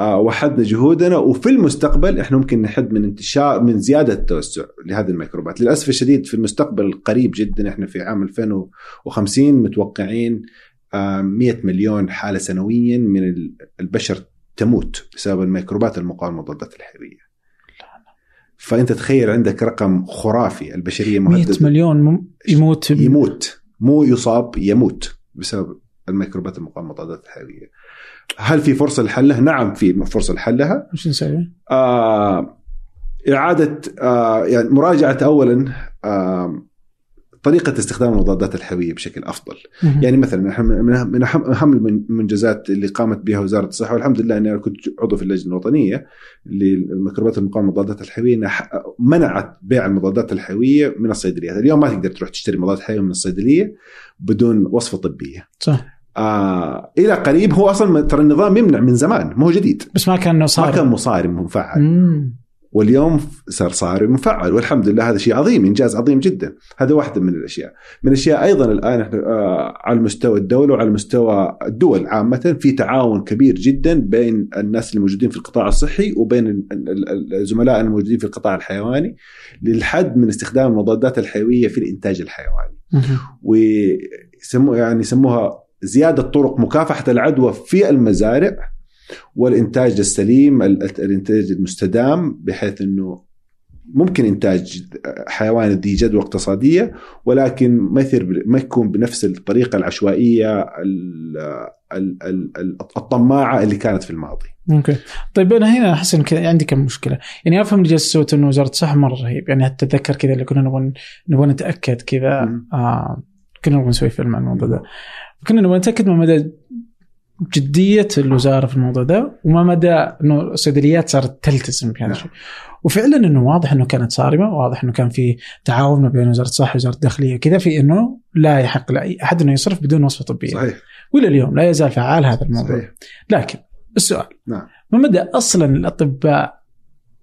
آه وحدنا جهودنا وفي المستقبل إحنا ممكن نحد من انتشار من زيادة التوسع لهذه الميكروبات، للأسف الشديد في المستقبل القريب جدا إحنا في عام 2050 متوقعين 100 مليون حالة سنويا من البشر تموت بسبب الميكروبات المقاومة للمضادات الحيويه. فأنت تخيل عندك رقم خرافي البشرية مهددة 100 مليون يموت يموت مو يصاب يموت بسبب الميكروبات المقاومة للمضادات الحيويه. هل في فرصة لحلها؟ نعم في فرصة لحلها. وش نسوي؟ آه إعادة آه يعني مراجعة اولا آه طريقة استخدام المضادات الحيوية بشكل أفضل. يعني مثلا من أهم المنجزات اللي قامت بها وزارة الصحة والحمد لله أني أنا كنت عضو في اللجنة الوطنية للميكروبات المقاومة للمضادات الحيوية إنها منعت بيع المضادات الحيوية من الصيدليات. اليوم ما تقدر تروح تشتري مضادات حيويه من الصيدلية بدون وصفة طبية. صح. آه إلى قريب هو أصلا ترى النظام يمنع من زمان مو جديد. بس ما كان صارم. ما كان مصارم مفعل. واليوم صار صار مفعل والحمد لله هذا شيء عظيم إنجاز عظيم جدا. هذا واحدة من الأشياء. من الأشياء أيضا الآن إحنا آه، على مستوى الدولة وعلى مستوى الدول عامة في تعاون كبير جدا بين الناس اللي موجودين في القطاع الصحي وبين الزملاء الموجودين في القطاع الحيواني للحد من استخدام المضادات الحيوية في الإنتاج الحيواني. ويسموها يعني يسموها زيادة طرق مكافحة العدوى في المزارع والإنتاج السليم الإنتاج المستدام بحيث إنه ممكن إنتاج حيوان ذي جدوى اقتصادية ولكن ما ما يكون بنفس الطريقة العشوائية الطماعة اللي كانت في الماضي. أوكي. طيب أنا هنا أحس إن عندي كم مشكلة. يعني أفهم اللي جالس سويته إنه وزارة الصحة مرة رهيب. يعني أتذكر كذا اللي كنا نبغى نبغى نتأكد كذا. آه كنا نبغى نسوي فيلم عن الموضوع ده. كنا نبغى نتأكد ما مدى جدية الوزاره في الموضوع ده وما مدى إنه الصيدليات صارت تلتزم بهذا الشيء. وفعلا إنه واضح إنه كانت صارمة واضح إنه كان في تعاون ما بين وزارة الصحة ووزارة الداخلية كذا في إنه لا يحق لأي أحد إنه يصرف بدون وصفة طبية. صحيح. وإلى اليوم لا يزال فعال هذا الموضوع. صحيح. لكن السؤال نعم. ما مدى أصلا الأطباء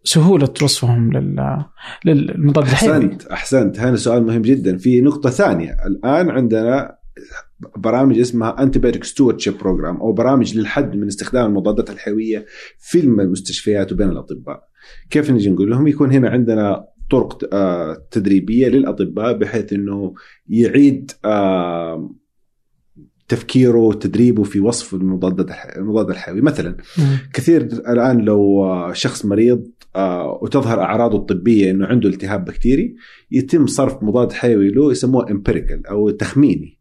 سهولة وصفهم لل للمضاد الحيوي أحسنت أحسنت. هذا سؤال مهم جدا. في نقطة ثانية. الآن عندنا برامج اسمها antibiotic stewardship program أو برامج للحد من استخدام المضادات الحيوية في المستشفيات وبين الأطباء. كيف نجي نقول لهم؟ يكون هنا عندنا طرق آه، تدريبية للأطباء بحيث إنه يعيد آه، تفكيره وتدريبه في وصف المضادات المضاد الحيوي مثلا كثير الآن لو شخص مريض آه، وتظهر أعراضه الطبية إنه عنده التهاب بكتيري يتم صرف مضاد حيوي له يسموه امبيريكال أو تخميني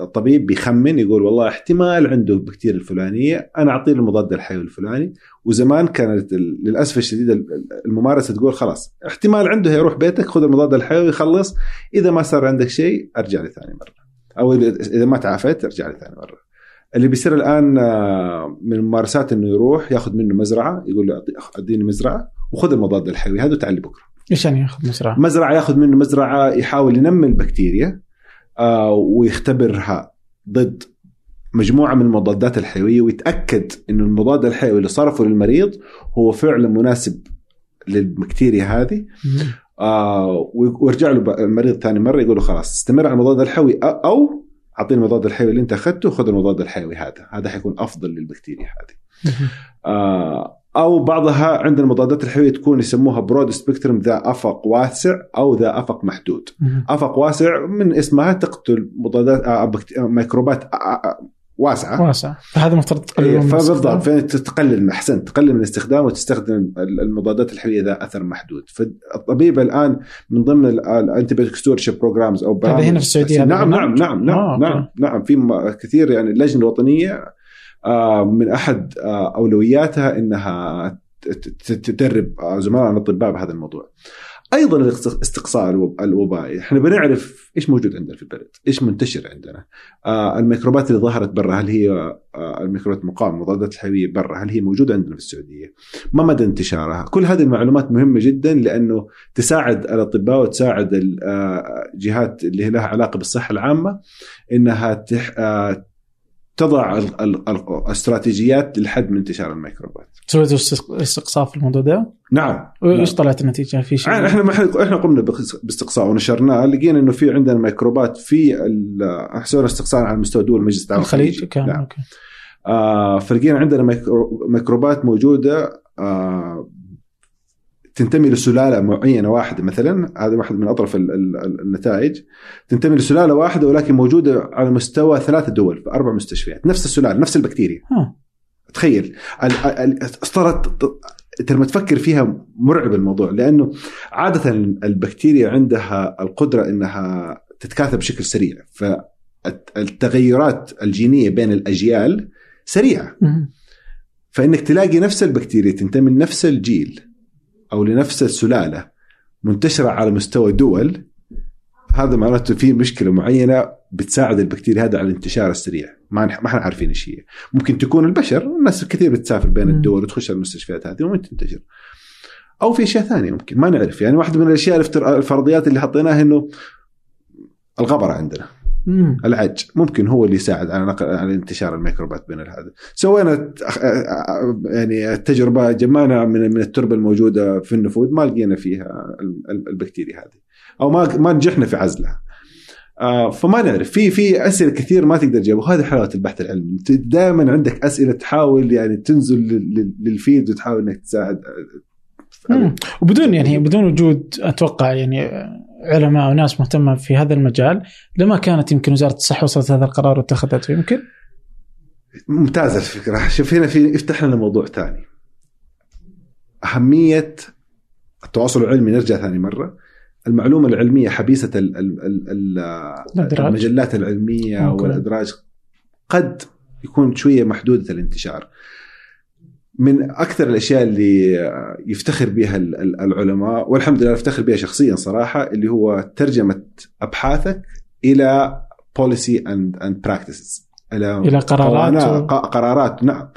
الطبيب بيخمن يقول والله احتمال عنده البكتيريا الفلانية أنا أعطيه المضاد الحيوي الفلاني. وزمان كانت للأسف الشديد الممارسة تقول خلاص احتمال عنده يروح بيتك خذ المضاد الحيوي يخلص إذا ما صار عندك شيء أرجع لي ثاني مرة. أو اذا ما تعافيت أرجع لي ثاني مرة. اللي بيصير الآن آه، من الممارسات إنه يروح ياخذ منه مزرعة يقول له أديني مزرعة وخذ المضاد الحيوي. هذا وتعال بكرة. إيش يعني ياخذ مزرعة؟ مزرعة ياخذ منه مزرعة يحاول ينمي البكتيريا. ويختبرها ضد مجموعة من المضادات الحيوية ويتأكد إنه المضاد الحيوي اللي صرفه للمريض هو فعلا مناسب للبكتيريا هذه. آه ويرجع له المريض ثاني مرة يقول له خلاص استمر على المضاد الحيوي أو أعطيني المضاد الحيوي اللي أنت أخذته خذ المضاد الحيوي هذا. هذا حيكون أفضل للبكتيريا هذه. آه أو بعضها عند المضادات الحيوية تكون يسموها broad spectrum ذا أفق واسع أو ذا أفق محدود. أفق واسع من اسمها تقتل مضادات آه، ميكروبات آه، آه، واسعة. واسعه فهذا المفترض تقلل إيه فبالضبط تقلل أحسنت تقلل من الاستخدام وتستخدم المضادات الحيوية ذا أثر محدود. فالطبيب الآن من ضمن ال antibiotic stewardship programs أو هذا هنا في السعودية نعم نعم نعم. نعم آه نعم نعم. في كثير يعني اللجنه الوطنيه من أحد آه، أولوياتها إنها تدرب زملائنا الأطباء بهذا الموضوع. أيضا الاستقصاء الوبائي إحنا بنعرف إيش موجود عندنا في البلد إيش منتشر عندنا. آه الميكروبات اللي ظهرت برا هل هي آه الميكروبات المقاومه المضادات الحيوية برا هل هي موجودة عندنا في السعودية؟ ما مدى انتشارها؟ كل هذه المعلومات مهمة جدا لأنه تساعد الأطباء وتساعد الجهات اللي لها علاقة بالصحة العامة إنها تح... آه تضع الاستراتيجيات للحد من انتشار الميكروبات. سويتوا استقصاء في الموضوع ده؟ نعم. وايش نعم. طلعت النتيجة في شيء؟ إحنا إحنا قمنا باستقصاء ونشرناه لقينا إنه في عندنا ميكروبات في سوينا استقصاء على مستوى دول مجلس التعاون الخليج كان نعم. أوكي. آه فلقينا عندنا ميكروبات موجودة آه تنتمي لسلالة معينة واحدة مثلا هذا واحد من أطرف النتائج. تنتمي لسلالة واحدة ولكن موجودة على مستوى ثلاث دول في أربع مستشفيات نفس السلالة نفس البكتيريا. تخيل. صارت لما تفكر فيها مرعب الموضوع لأنه عادة البكتيريا عندها القدرة إنها تتكاثر بشكل سريع فالتغيرات الجينية بين الأجيال سريعة. فإنك تلاقي نفس البكتيريا تنتمي لنفس الجيل. أو لنفس السلالة منتشرة على مستوى دول هذا معناته في مشكلة معينة بتساعد البكتيريا هذا على الانتشار السريع. ما ما إحنا عارفين إيش هي. ممكن تكون البشر الناس كثير بتسافر بين الدول وتخش المستشفيات هذه وممكن تنتشر. أو في أشياء ثانية ممكن ما نعرف. يعني واحدة من الأشياء الفرضيات اللي حطيناها إنه الغبرة عندنا. العج. ممكن هو اللي يساعد على نقل على انتشار الميكروبات بين هذا سوينا يعني تجربه جمعنا من من التربة الموجودة في النفوذ ما لقينا فيها البكتيريا هذه. أو ما ما نجحنا في عزلها. آه فما نعرف. في في أسئلة كثير ما تقدر تجاوب. وهذه حلاوة البحث العلمي. دائما عندك أسئلة تحاول يعني تنزل للفيد وتحاول إنك تساعد وبدون يعني بدون وجود أتوقع يعني علماء وناس مهتمة في هذا المجال لما كانت يمكن وزارة الصحة وصلت هذا القرار واتخذته يمكن؟ ممتازة الفكرة. شوف هنا في يفتح لنا موضوع ثاني. أهمية التواصل العلمي نرجع ثاني مرة. المعلومة العلمية حبيسة ال ال ال الإدراج. المجلات العلمية أوكي. والإدراج قد يكون شوية محدودة الانتشار. من أكثر الأشياء اللي يفتخر بها ال- ال- العلماء والحمد لله أفتخر بها شخصيا صراحة اللي هو ترجمة أبحاثك إلى policy and and practices. إلى إلى قرارات. و... قرارات نعم.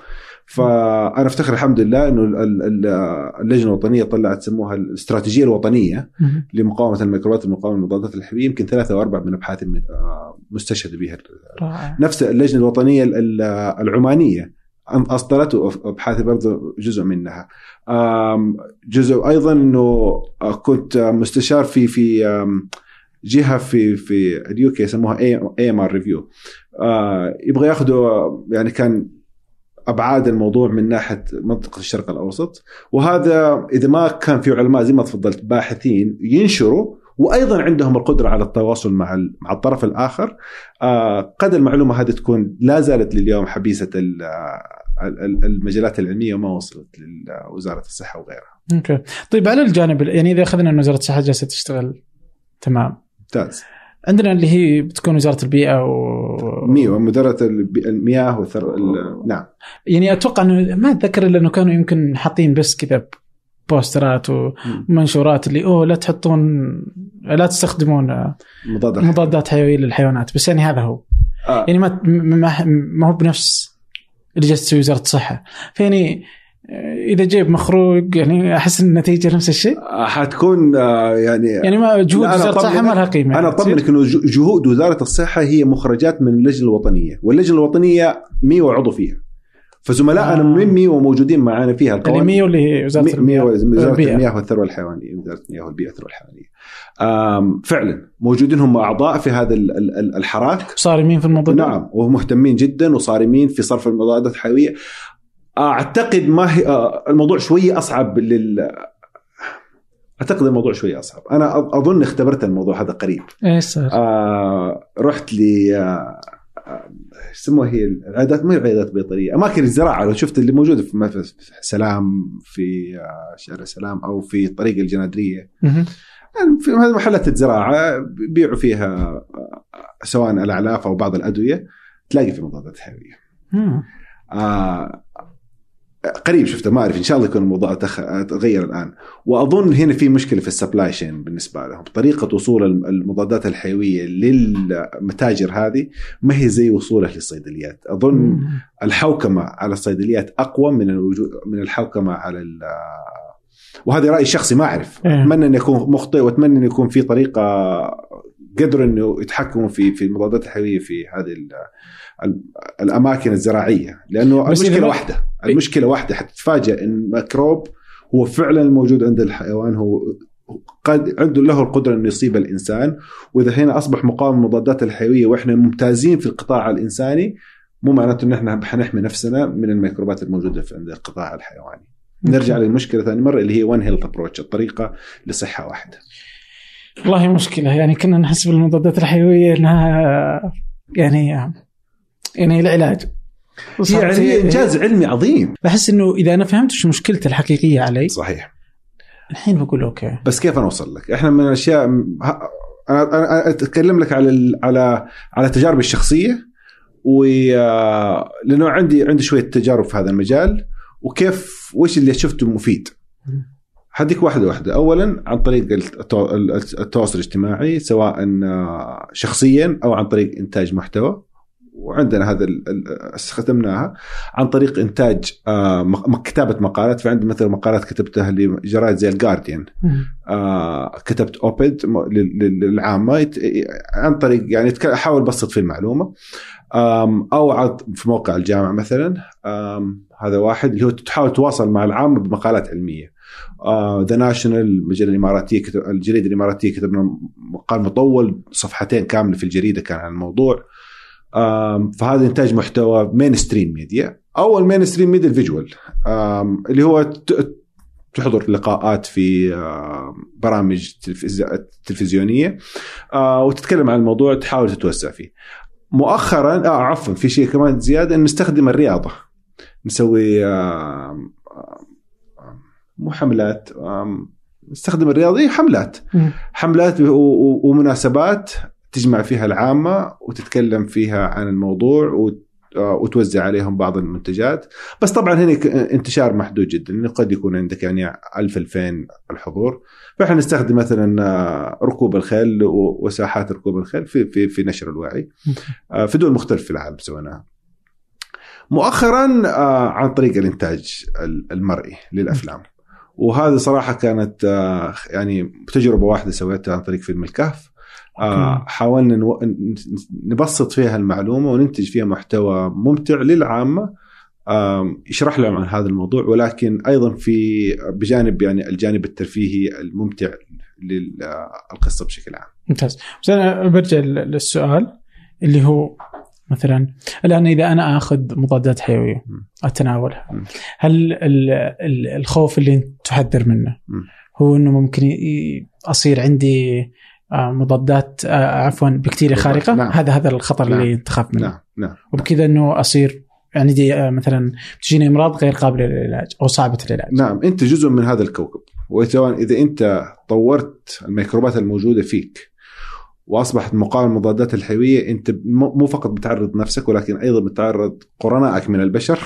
فأنا أفتخر الحمد لله إنه ال- ال- ال- اللجنة الوطنية طلعت سموها الاستراتيجية الوطنية. لمقاومة الميكروبات المقاومه للمضادات الحيوية يمكن ثلاثة أو أربع من أبحاث آه، مستشهد بها نفس اللجنة الوطنية ال- ال- العمانية. أن- اصدرت ابحاثي برضو جزء منها. جزء أيضا إنه آه، كنت مستشار في في جهة في في ال UK يسموها AMR Review يبغى ياخذوا آه، يعني كان أبعاد الموضوع من ناحية منطقة الشرق الأوسط. وهذا إذا ما كان في علماء زي ما تفضلت باحثين ينشروا وأيضا عندهم القدرة على التواصل مع مع الطرف الآخر. آه، قد المعلومة هذه تكون لا زالت لليوم حبيسة ال- المجالات العلمية وما وصلت لوزارة الصحة وغيرها. okay طيب على الجانب يعني إذا أخذنا إن وزارة الصحة جالسة تشتغل تمام ممتاز. عندنا اللي هي بتكون وزارة البيئة و ميوا مديريه المياه والثر ال- نعم يعني أتوقع إنه ما أتذكر إلا إنه كانوا يمكن حاطين بس كذا posterات ومنشورات اللي أوه لا تحطون لا تستخدمون مضاد الحيوي. مضادات حيوية للحيوانات بس يعني هذا هو آه. يعني ما ما, ما هو بنفس اللي جالس تسوي وزارة الصحة فيعني آه، إذا جيب مخروق يعني أحس إن النتيجة نفس الشيء حتكون آه، يعني يعني ما جهود وزارة الصحة ما لها قيمة أنا اطمنك انه جهود وزارة الصحة هي مخرجات من اللجنة الوطنية، واللجنة الوطنية ميو عضو فيها. فزملائنا آه. من ميو موجودين معنا فيها اللي القوانين ميو اللي هي وزارة مي- ميو وزارة. المياه والثروة الحيوانية وزارة المياه والبيئة والثروة الحيوانية. فعلا موجودين هم أعضاء في هذا ال- ال- ال- الحراك. صارمين في الموضوع؟ نعم ومهتمين جدا وصارمين في صرف المضادات الحيوية. أعتقد ما هي آه، الموضوع شوية أصعب لل أعتقد الموضوع شوية أصعب. أنا أظن اختبرت الموضوع هذا قريب. إيش صار؟ آه رحت ل آه، آه، يسموها هي؟ العيادات ما هي عيادات بيطرية أماكن الزراعة. لو شفت اللي موجودة في سلام في آه، شارع سلام أو في طريق الجنادرية. في هذه محلات الزراعة بيبيعوا فيها سواء الأعلاف أو بعض الأدوية تلاقي في مضادات حيوية. آه قريب شفته ما أعرف إن شاء الله يكون الموضوع. تغير الآن وأظن هنا في مشكلة في السبلاي شين بالنسبة لهم طريقة وصول الم- المضادات الحيوية للمتاجر هذه ما هي زي وصولها للصيدليات أظن. الحوكمة على الصيدليات أقوى من الوجود من الحوكمة على وهذا رايي الشخصي ما أعرف. إيه. أتمنى انه يكون مخطئ وأتمنى انه يكون في طريقة قدروا إنه يتحكموا في في المضادات الحيوية في هذه ال- ال- الأماكن الزراعية. لأنه المشكلة واحدة. المشكلة واحدة حتتفاجئ إن ميكروب هو فعلا الموجود عند الحيوان. هو قد عنده له القدرة إنه يصيب الإنسان. وإذا هنا أصبح مقاوم المضادات الحيوية وإحنا ممتازين في القطاع الإنساني مو معناته إن إحنا حنحمي نفسنا من الميكروبات الموجودة في عند القطاع الحيواني. نرجع للمشكلة ثاني مرة اللي هي One Health approach الطريقة لصحة واحدة. والله مشكلة يعني كنا نحس بالمضادات الحيوية إنها يعني يعني العلاج هي إنجاز علمي عظيم. بحس إنه إذا أنا فهمت شو مشكلته الحقيقية علي صحيح الحين بقول okay بس كيف أنا أوصل لك؟ إحنا من الأشياء أنا أنا أتكلم لك على ال- على على تجاربي الشخصية و آه، لأنه عندي عندي شوية تجارب في هذا المجال وكيف وش اللي شفته مفيد. حديك واحدة واحدة. أولا عن طريق التو- التواصل الاجتماعي سواء آه، شخصيا أو عن طريق إنتاج محتوى. وعندنا هذا استخدمناها. عن طريق إنتاج آه، كتابة مقالات. فعندي مثلا مقالات كتبتها لجرائد زي الجارديان. آه، كتبت اوبد للعامة. عن طريق يعني احاول ابسط في المعلومة. أو في موقع الجامعة مثلا هذا واحد اللي هو تحاول تتواصل مع العامه بمقالات علمية. ذا ناشونال المجله الإماراتية كتب الجريدة الإماراتية كتبنا مقال مطول صفحتين كاملة في الجريدة كان عن الموضوع. فهذا انتاج محتوى mainstream media أو ال mainstream media ال visual اللي هو تحضر لقاءات في برامج تلفز- تلفزيونية. آه، وتتكلم عن الموضوع تحاول تتوسع فيه. مؤخرا آه عفوا في شيء كمان زيادة إن نستخدم الرياضة نسوي آه، مو حملات نستخدم الرياضي حملات مم. حملات و- ومناسبات تجمع فيها العامة وتتكلم فيها عن الموضوع وت- وتوزع عليهم بعض المنتجات. بس طبعا هنا انتشار محدود جدا لأنه قد يكون عندك يعني 1000 2000 الحضور. فإحنا نستخدم مثلا آه، ركوب الخيل وساحات ركوب الخيل في في في نشر الوعي. آه، في دول مختلفة في العالم سويناها. مؤخرا آه، عن طريق الإنتاج ال- المرئي للأفلام. وهذه صراحة كانت آه، يعني تجربة واحدة سويتها عن طريق فيلم الكهف. آه،. حاولنا نو- ن- نبسط فيها المعلومة وننتج فيها محتوى ممتع للعامة يشرح لهم عن هذا الموضوع ولكن أيضا في بجانب يعني الجانب الترفيهي الممتع للقصة بشكل عام. ممتاز بس أنا برجع لل- للسؤال اللي هو مثلا الآن إذا أنا آخذ مضادات حيوية. أتناولها. هل ال- ال- الخوف اللي تحذر منه. هو إنه ممكن أصير عندي آه، مضادات آه، عفوا بكتيريا. خارقة. نعم. هذا هذا الخطر نعم. اللي تخاف منه نعم. نعم. وبكذا إنه أصير عندي آه، مثلا تجيني إمراض غير قابلة للعلاج أو صعبة العلاج نعم. أنت جزء من هذا الكوكب. وسواء إذا أنت طورت الميكروبات الموجودة فيك وأصبحت مقاوم المضادات الحيوية أنت مو فقط بتعرض نفسك ولكن أيضا بتعرض قرنائك من البشر.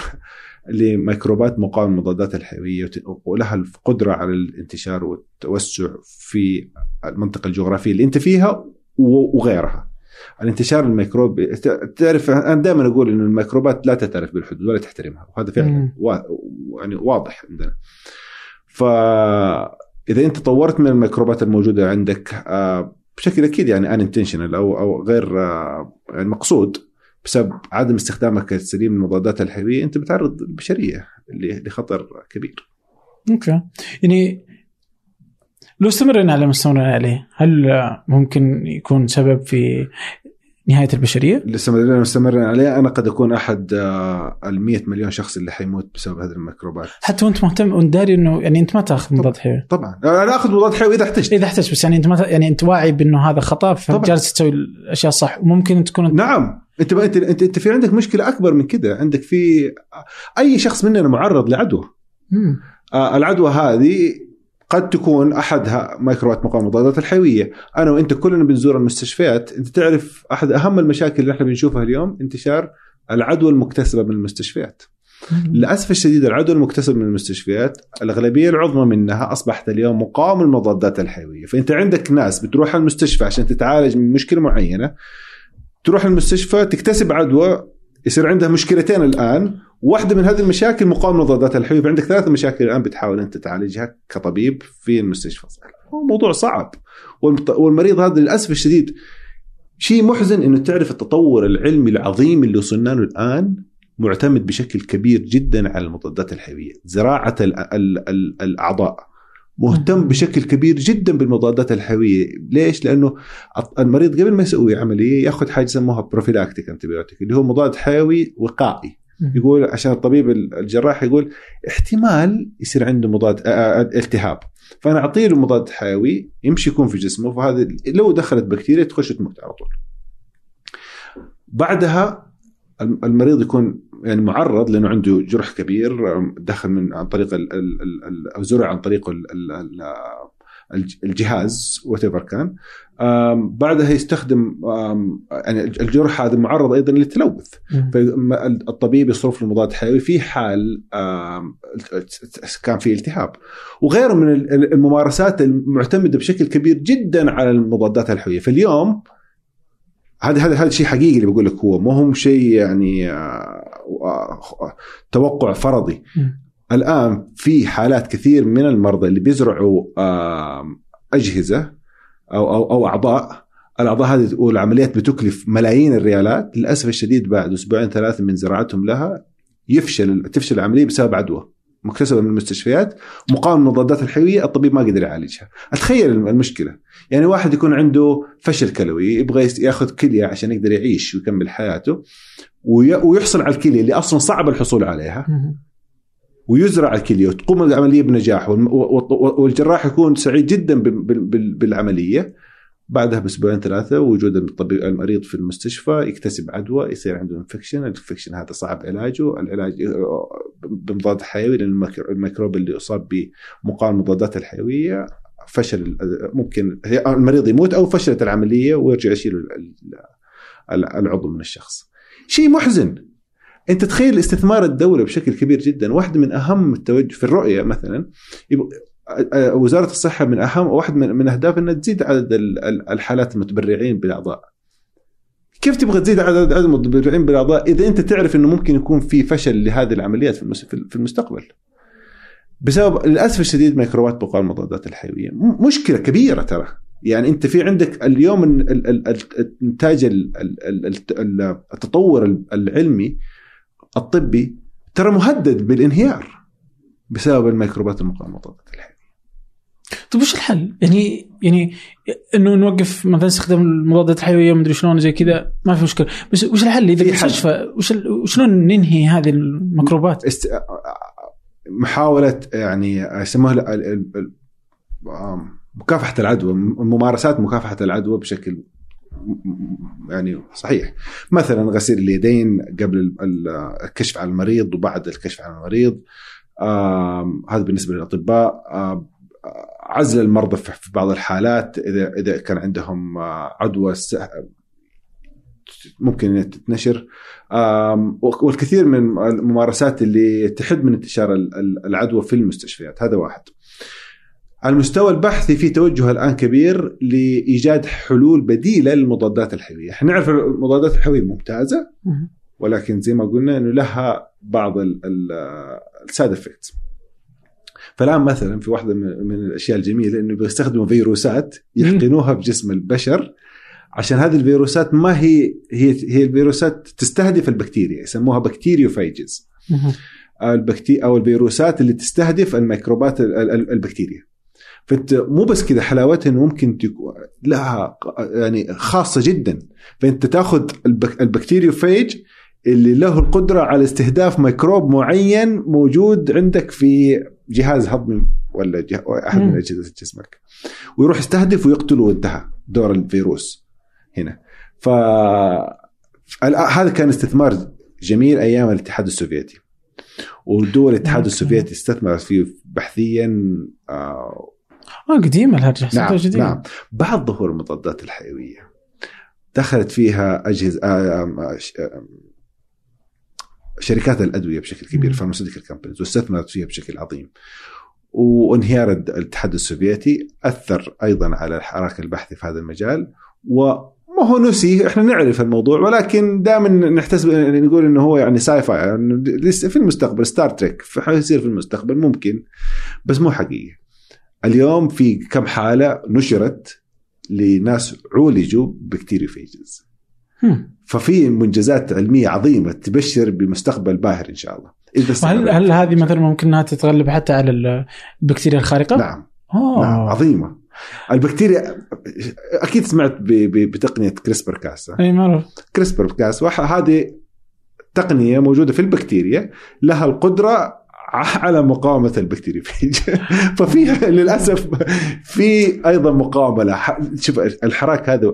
لميكروبات مقاومة المضادات الحيوية ولها القدرة على الانتشار والتوسع في المنطقة الجغرافية اللي انت فيها و- وغيرها. الانتشار الميكروبي ت- تعرف أنا دائما أقول إنه الميكروبات لا تعترف بالحدود ولا تحترمها وهذا فعلا. وا- يعني واضح عندنا. فاذا أنت طورت من الميكروبات الموجودة عندك آه، بشكل أكيد يعني ان انتشنال أو أو غير آه، يعني مقصود بسبب عدم استخدامك السليم للمضادات الحيوية أنت بتعرض البشريه لخطر كبير. أوكي يعني لو استمرنا على ما استمرنا عليه هل ممكن يكون سبب في نهاية البشرية؟ اللي استمرنا مستمرين عليه أنا قد أكون أحد آه، ال 100 مليون شخص اللي حيموت بسبب هذه الميكروبات. حتى وأنت مهتم وأنت داري إنه يعني أنت ما تأخذ مضاد حيوي طبعا أنا أخذ مضاد حيوي إذا احتجت. إذا احتجت بس يعني أنت ما يعني انت واعي بأنه هذا خطأ. فجالس تسوي الأشياء الصح وممكن تكون نعم انت انت انت, انت في عندك مشكلة أكبر من كده. عندك في أي شخص مننا معرض لعدوى. آه، العدوى هذه قد تكون أحدها ميكروبات مقاومة المضادات الحيوية، أنا وأنت كلنا بنزور المستشفيات، أنت تعرف أحد أهم المشاكل اللي إحنا بنشوفها اليوم؟ انتشار العدوى المكتسبة من المستشفيات. للأسف الشديد العدوى المكتسبة من المستشفيات الأغلبية العظمى منها أصبحت اليوم مقاومة للمضادات الحيوية، فأنت عندك ناس بتروح المستشفى عشان تتعالج من مشكلة معينة. تروح المستشفى تكتسب عدوى يصير عندها مشكلتين الآن. واحدة من هذه المشاكل مقاومة للمضادات الحيويه فعندك ثلاث مشاكل الآن بتحاول أنت تعالجها كطبيب في المستشفى. هو موضوع صعب. والمريض هذا للأسف الشديد شيء محزن إنه تعرف التطور العلمي العظيم اللي وصلنا له الآن معتمد بشكل كبير جدا على المضادات الحيوية، زراعة ال ال ال الأعضاء. مهتم. بشكل كبير جدا بالمضادات الحيوية، ليش؟ لأنه المريض قبل ما يسوي عملية يأخذ حاجة يسموها prophylactic antibiotic اللي هو مضاد حيوي وقائي. يقول عشان الطبيب الجراح يقول احتمال يصير عنده مضاد آه، آه، التهاب فأنا أعطيه له مضاد حيوي يمشي يكون في جسمه فهذا لو دخلت بكتيريا تخش تموت على طول. بعدها المريض يكون يعني معرض لأنه عنده جرح كبير دخل من عن طريق ال ال ال ال أو زرع عن طريق ال ال ال الج- الجهاز وات كان. بعدها يستخدم يعني الجرح هذا معرض أيضا للتلوث. فالطبيب يصرف له مضاد حيوي في حال كان في التهاب. وغيره من ال- الممارسات المعتمدة بشكل كبير جدا على المضادات الحيوية. فاليوم هذا هذا هذا شيء حقيقي اللي بقول لك هو. ما هو شيء يعني آه، آه، توقع فرضي. مم. الآن في حالات كثير من المرضى اللي بيزرعوا أجهزة أو أو أو أعضاء. الأعضاء هذه والعمليات بتكلف ملايين الريالات. للأسف الشديد بعد أسبوعين ثلاثة من زراعتهم لها يفشل تفشل العملية بسبب عدوى. مكتسبة من المستشفيات مقاومة المضادات الحيوية الطبيب ما قدر يعالجها أتخيل المشكلة يعني واحد يكون عنده فشل كلوي يبغى يأخذ كلية عشان يقدر يعيش ويكمل حياته وي- ويحصل على الكلية اللي أصلا صعب الحصول عليها. ويزرع الكلية وتقوم العملية بنجاح والجراح يكون سعيد جدا بال- بال- بال- بالعملية بعدها بأسبوعين ثلاثة وجود الطبيب المريض في المستشفى يكتسب عدوى يصير عنده infection، ال infection هذا صعب علاجه، العلاج بمضاد حيوي لأن الميكرو- الميكروب اللي اصاب بمقاومة المضادات الحيوية فشل ممكن المريض يموت أو فشلت العملية ويرجع يشيل العضو من الشخص. شيء محزن. أنت تخيل استثمار الدولة بشكل كبير جدا. واحدة من أهم التوجه في الرؤية مثلا وزارة الصحة من أهم واحد من, من أهداف إنها تزيد عدد الحالات المتبرعين بالأعضاء. كيف تبغى تزيد عدد المتبرعين بالأعضاء إذا أنت تعرف إنه ممكن يكون في فشل لهذه العمليات في المستقبل؟ بسبب للأسف الشديد ميكروبات بقاء المضادات الحيوية. مشكلة كبيرة ترى. يعني أنت في عندك اليوم الإنتاج التطور العلمي الطبي ترى مهدد بالانهيار بسبب الميكروبات المقاومة المضادات الحيوية. طيب وش الحل؟ يعني يعني إنه نوقف مثلا استخدام المضادات الحيوية ومدري شلون زي كذا ما في مشكلة. بس وش الحل؟ إذا المستشفى وش وشلون ننهي هذه الميكروبات؟ است... محاولة يعني يسموها مكافحة العدوى ممارسات مكافحة العدوى بشكل يعني صحيح. مثلا غسيل اليدين قبل الكشف على المريض وبعد الكشف على المريض. هذا بالنسبة للأطباء. عزل المرضى في بعض الحالات اذا إذا كان عندهم عدوى ممكن تتنشر. والكثير من الممارسات اللي تحد من انتشار العدوى في المستشفيات. هذا واحد. على المستوى البحثي في توجه الآن كبير لإيجاد حلول بديلة للمضادات الحيوية، إحنا نعرف المضادات الحيوية ممتازة ولكن زي ما قلنا إنه لها بعض ال side effects. فالآن مثلا في واحدة من الأشياء الجميلة إنه بيستخدموا فيروسات يحقنوها بجسم البشر عشان هذه الفيروسات ما هي هي هي الفيروسات تستهدف البكتيريا يسموها bacteriophages. البكتيريا أو الفيروسات اللي تستهدف الميكروبات البكتيريا. فانت مو بس كذا حلاوتها إنه ممكن تكون لها يعني خاصة جدا. فأنت تأخذ البك ال bacteriophage اللي له القدرة على استهداف ميكروب معين موجود عندك في جهاز هضمي ولا أحد من أجهزة جسمك. ويروح يستهدف ويقتله وانتهى دور الفيروس هنا. ف هذا كان استثمار جميل أيام الاتحاد السوفيتي. ودول الاتحاد السوفيتي استثمرت فيه بحثيا آه آه قديمة الهرجه نعم قديمة. نعم. بعد ظهور المضادات الحيوية دخلت فيها أجهزة آه، آه، آه، شركات الأدوية بشكل كبير pharmaceutical companies واستثمرت فيها بشكل عظيم. وانهيار الاتحاد السوفيتي أثر أيضا على الحراك البحثي في هذا المجال. وما هو نسي إحنا نعرف الموضوع ولكن دائما نحتسب نقول إنه هو يعني sci-fi يعني في المستقبل Star Trek حيصير في المستقبل ممكن بس مو حقيقي. اليوم في كم حالة نشرت لناس عولجوا ب bacteriophages ففي منجزات علمية عظيمة تبشر بمستقبل باهر إن شاء الله. هل هل هذه مثلا ممكن انها تتغلب حتى على البكتيريا الخارقة؟ نعم. أوه. نعم عظيمة. البكتيريا أكيد سمعت بتقنية CRISPR Cas إي معروف. CRISPR Cas هذه تقنية موجودة في البكتيريا لها القدرة على مقاومة ال bacteriophage [LAUGHS] ففي للأسف في أيضا مقاومة. لها شوف الحراك هذا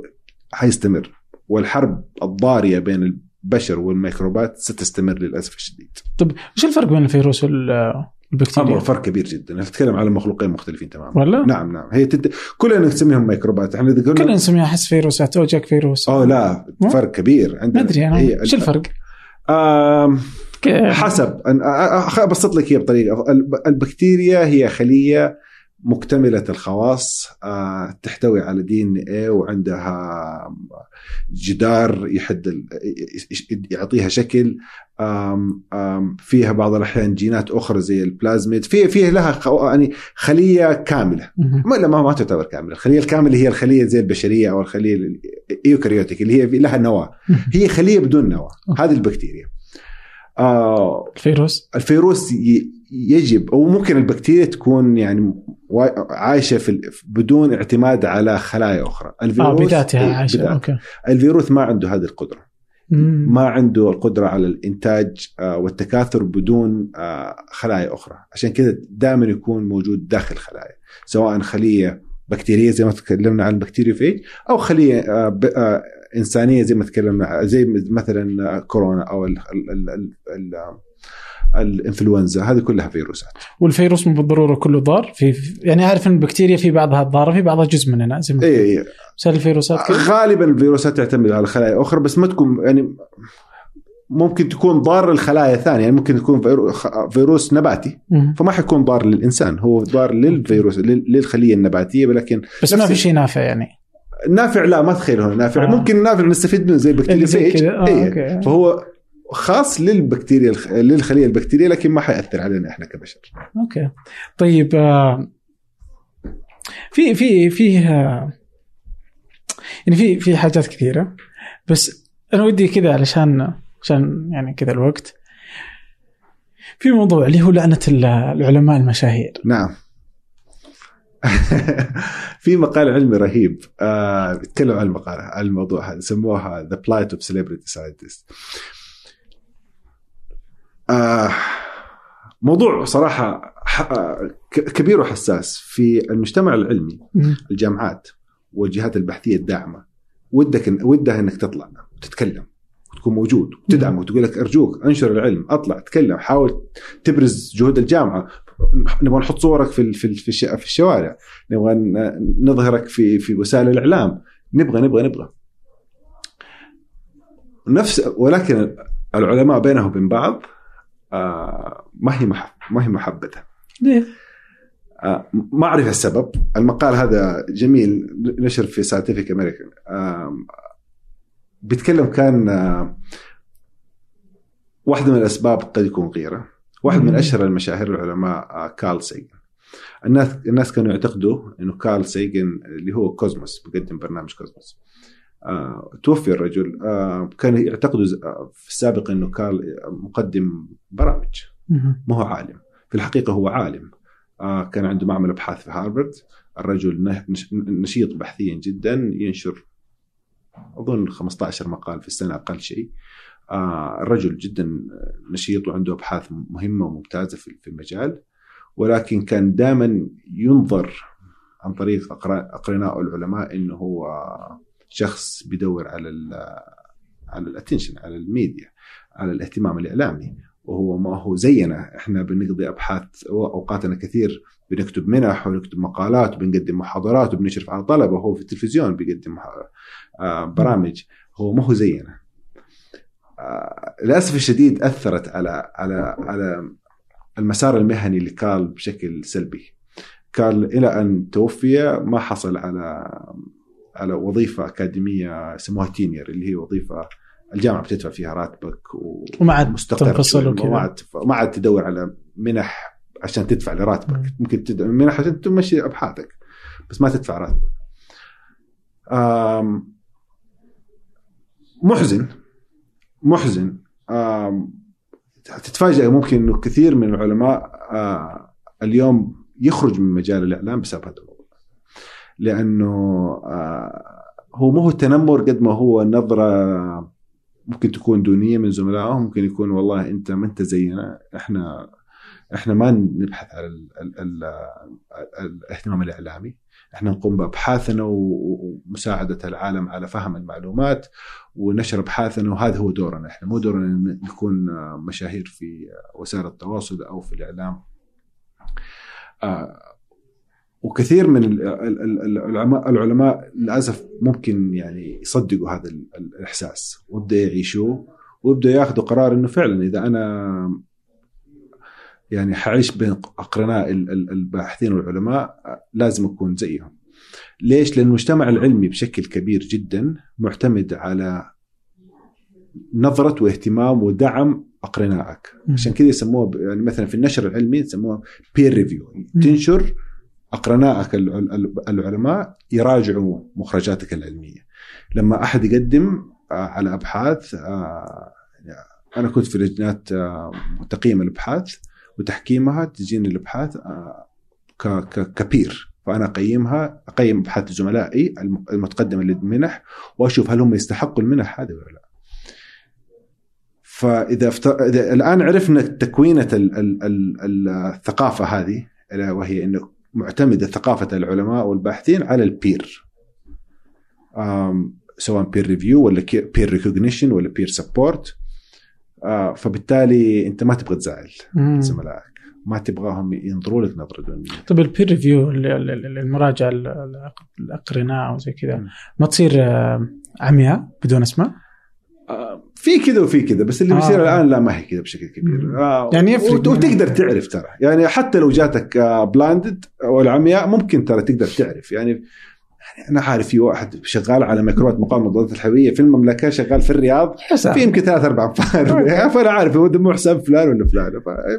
حيستمر والحرب الضارية بين البشر والميكروبات ستستمر للأسف الشديد. طيب إيش الفرق بين الفيروس والبكتيريا؟ أمر فرق كبير جدا، نتكلم على مخلوقين مختلفين تماما. ولا؟ نعم نعم، هي تد... كلنا نسميهم ميكروبات، إحنا إذا كلنا نسميها احس فيروسات أو جاك فيروس. أوه لا فرق كبير عندنا ما أدري أنا إيش الفرق؟ آم... حسب أبسط لك هي بطريقة البكتيريا هي خلية مكتملة الخواص آه، تحتوي على دي إن اي وعندها جدار يحد يعطيها شكل فيها بعض الأحيان جينات أخرى زي البلازميد في فيه لها يعني خلية كاملة. ما لا ما, ما تعتبر كاملة. الخلية الكاملة هي الخلية زي البشرية أو الخلية ال eukaryotic اللي هي لها نواة. هي خلية بدون نواة. هذه البكتيريا. آه الفيروس؟ الفيروس يجب أو ممكن البكتيريا تكون يعني عايشة في بدون اعتماد على خلايا أخرى الفيروس آه بذاتها عايشة بذات. okay الفيروس ما عنده هذه القدرة مم. ما عنده القدرة على الإنتاج آه، والتكاثر بدون آه، خلايا أخرى عشان كذا دائما يكون موجود داخل خلايا سواء خلية بكتيرية زي ما تكلمنا عن البكتيريوفيج أو خلية آه، إنسانية زي ما تكلمنا زي مثلا كورونا أو ال ال ال الإنفلونزا هذه كلها فيروسات. والفيروس مو بالضرورة كله ضار. في يعني عارف إن البكتيريا في بعضها ضارة في بعضها جزء مننا زي ما اي بس الفيروسات كده غالبا الفيروسات تعتمد على خلايا أخرى بس ما تكون يعني ممكن تكون ضار للخلايا الثانية. يعني ممكن يكون خ- فيروس نباتي. فما حيكون ضار للإنسان. هو ضار للفيروس لل- للخلية النباتية ولكن بس ما في شيء نافع يعني. نافع لا ما تخيل هنا نافع. آه. ممكن نافع نستفيد منه زي البكتيريا فيج آه إيه. فهو خاص للبكتيريا للخلية البكتيرية لكن ما حيأثر علينا إحنا كبشر. أوكي. طيب آه، في في في آه، يعني في في حاجات كثيرة. بس أنا ودي كذا علشان عشان يعني كذا الوقت. في موضوع اللي هو لعنة ال- العلماء المشاهير. نعم. [LAUGHS] في مقال علمي رهيب آه بيتكلم عن المقال عن الموضوع هذا سموها The Plight of Celebrity Scientists. آه موضوع صراحة ح- آه، كبير وحساس في المجتمع العلمي. الجامعات والجهات البحثية الداعمة. ودك ودها إنك تطلع وتتكلم وتكون موجود وتدعم وتقول لك أرجوك أنشر العلم أطلع اتكلم حاول تبرز جهود الجامعة. نبغى نحط صورك في في في الش- في الشوارع. نبغى نظهرك في في وسائل الإعلام. نبغى نبغى نبغى. نفس ولكن العلماء بينهم وبين بعض آه، ما هي محب ما هي محبته ليه؟ آه، ما أعرف السبب. المقال هذا جميل نشر في Scientific American بيتكلم كان آه، واحدة من الأسباب قد يكون غيره. واحد من. أشهر المشاهير العلماء آه، كارل سيجن. الناس الناس كانوا يعتقدوا إنه كارل سيجن اللي هو كوزموس بيقدم برنامج كوزموس. توفي الرجل آه، كان يعتقدوا ز- آه، في السابق إنه كارل مقدم برامج. ما هو عالم. في الحقيقة هو عالم. آه كان عنده معمل أبحاث في هارفارد. الرجل نشيط بحثيا جدا ينشر أظن 15 مقال في السنة أقل شيء. آه الرجل جدا نشيط وعنده أبحاث مهمة وممتازة في المجال. ولكن كان دائما ينظر عن طريق أقرناء العلماء أنه هو شخص بيدور على ال على ال attention على الميديا على الاهتمام الإعلامي. وهو ما هو زينا. إحنا بنقضي أبحاث أوقاتنا كثير بنكتب منح ونكتب مقالات وبنقدم محاضرات وبنشرف على طلبه وهو في التلفزيون بيقدم آه، برامج. هو ما هو زينا. آه، للأسف الشديد أثرت على على على المسار المهني لكارل بشكل سلبي. كارل إلى أن توفي ما حصل على على وظيفة أكاديمية يسموها تينير اللي هي وظيفة الجامعة بتدفع فيها راتبك و... وما عاد تنفصل. وكذا. ما عاد ما عاد تدور على منح عشان تدفع لراتبك مم. ممكن تدفع منح عشان تمشي أبحاثك بس ما تدفع راتبك آم، محزن محزن آم، تتفاجئ ممكن إنه كثير من العلماء آه، اليوم يخرج من مجال الإعلام بسبب هذا لأنه آه، هو مو هو التنمر قد ما هو نظرة ممكن تكون دونية من زملائهم ممكن يكون والله أنت ما أنت زينا إحنا إحنا ما نبحث على ال ال ال ال الاهتمام الإعلامي إحنا نقوم بأبحاثنا ومساعدة العالم على فهم المعلومات ونشر أبحاثنا وهذا هو دورنا إحنا مو دورنا نكون مشاهير في وسائل التواصل أو في الإعلام. آه، وكثير من ال- ال- ال- العلماء العلماء للأسف ممكن يعني يصدقوا هذا ال- ال- الإحساس ويبدأ يعيشوه ويبدأ يأخذوا قرار إنه فعلا إذا أنا يعني حعيش بين أقرناء ال- ال- الباحثين والعلماء لازم أكون زيهم. ليش؟ لأن المجتمع العلمي بشكل كبير جدا معتمد على نظرة واهتمام ودعم أقرنائك،. عشان كذا يسموها ب- يعني مثلا في النشر العلمي يسموها بير ريفيو، مم. تنشر اقرنائك ال- ال- العلماء يراجعوا مخرجاتك العلمية. لما أحد يقدم آه، على أبحاث آه، أنا كنت في لجنات آه، تقييم الأبحاث وتحكيمها تجيني الأبحاث كبير فأنا أقيمها أقيم أبحاث زملائي الم- المتقدمة للمنح وأشوف هل هم يستحقوا المنح هذه ولا لا. فإذا. إذا الآن عرفنا تكوينة ال... ال... ال... الثقافة هذه وهي إنه معتمدة ثقافة العلماء والباحثين على ال peer. سواء peer review ولا peer recognition ولا peer support آه فبالتالي أنت ما تبغى تزعل. زملائك ما تبغاهم ينظروا لك نظرة دونية طيب ال peer review المراجعه ال- ال- الأقرناء أو زي كذا. ما تصير آه، عمياء بدون أسماء؟ آه، في كذا وفي كذا بس اللي آه. بيصير الآن لا ما هي كذا بشكل. كبير. آه يعني يفرق من- وتقدر تعرف ترى. يعني حتى لو جاتك blinded أو العمياء ممكن ترى تقدر تعرف. يعني يعني أنا عارف في واحد شغال على ميكروبات مقاومة المضادات الحيويه في المملكة شغال في الرياض حسّاب في يمكن ثلاث أربع أنفار. [LAUGHS] فأنا عارف هو ده مع حساب فلان ولا فلان.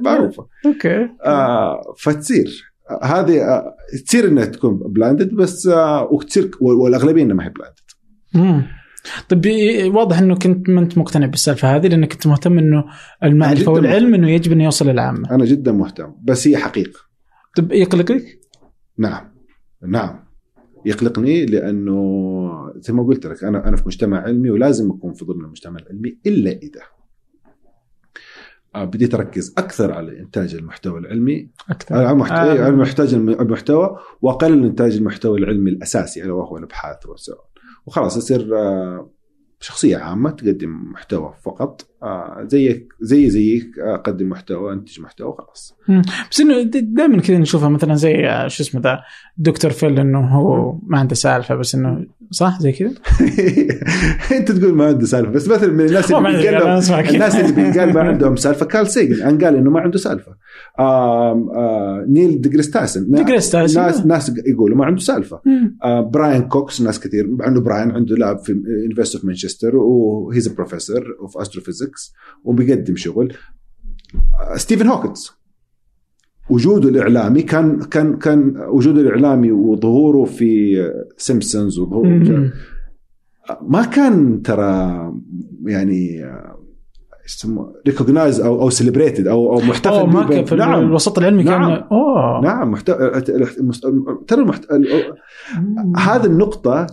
معروفة. okay. آه فتصير. آه، هذه آه تصير إنها تكون blinded بس آه وتصير والأغلبية إنها ما هي blinded. طيب واضح إنه كنت ما أنت مقتنع بالسالفة هذه لأنك كنت مهتم إنه المعرفة والعلم إنه يجب انه يوصل للعامه. أنا جدا مهتم بس هي حقيقة طيب يقلقك؟ نعم نعم يقلقني لأنه زي ما قلت لك أنا أنا في مجتمع علمي ولازم أكون في ضمن المجتمع العلمي إلا إذا بديت اركز أكثر على إنتاج المحتوى العلمي أكثر على المحتوى آه. على محتاج المحتوى وأقلل إنتاج المحتوى العلمي الأساسي ألا وهو الأبحاث وخلاص اصير آه، شخصية عامة تقدم محتوى فقط. آه، زيك زي زيك آه، اقدم محتوى انتج محتوى خلاص بس إنه دائما كذا نشوفها مثلا زي آه، شو اسمه ذا دكتور فيل إنه هو ما عنده سالفة بس إنه صح زي كذا؟ [LAUGHS] أنت تقول ما عنده سالفة بس مثلا من الناس [LAUGHS] اللي كذا. الناس اللي بينقال ما عندهم سالفة كارل سيجن قال إنه ما عنده سالفة آم آه نيل ديجريس تايسون ديجريس تايسون. ناس ناس يقولوا ما عنده سالفة. آه براين كوكس ناس كثير عنده براين عنده lab في University of Manchester و he's professor of astrophysics وبيقدم شغل ستيفن هوكنز وجوده الإعلامي كان كان كان وجوده الإعلامي وظهوره في سيمبسونز وظهوره. ما كان ترى يعني يسموه recognized أو أو celebrated أو أو محتفل ما كان في نعم الوسط العلمي كان نعم. أوه نعم محت... ترى المحت... مم. هذه النقطة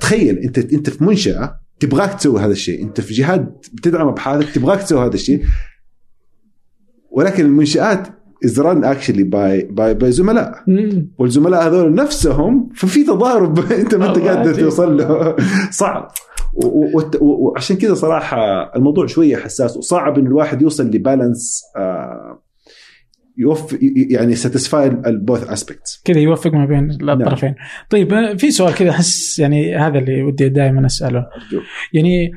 تخيل انت أنت في منشأة تبغاك تسوي هذا الشيء، انت في جهات بتدعم ابحاثك تبغاك تسوي هذا الشيء. ولكن المنشآت is run actually by by by زملاء. والزملاء هذول نفسهم ففي تضارب [LAUGHS] انت ما انت قادر. توصل له. صعب. وعشان كذا صراحة الموضوع شوية حساس وصعب إن الواحد يوصل ل balance آه، يوف يعني satisfy ال both aspects كذا يوفق ما بين الطرفين. طيب آه، في سؤال كذا أحس يعني هذا اللي ودي دائما أسأله. يعني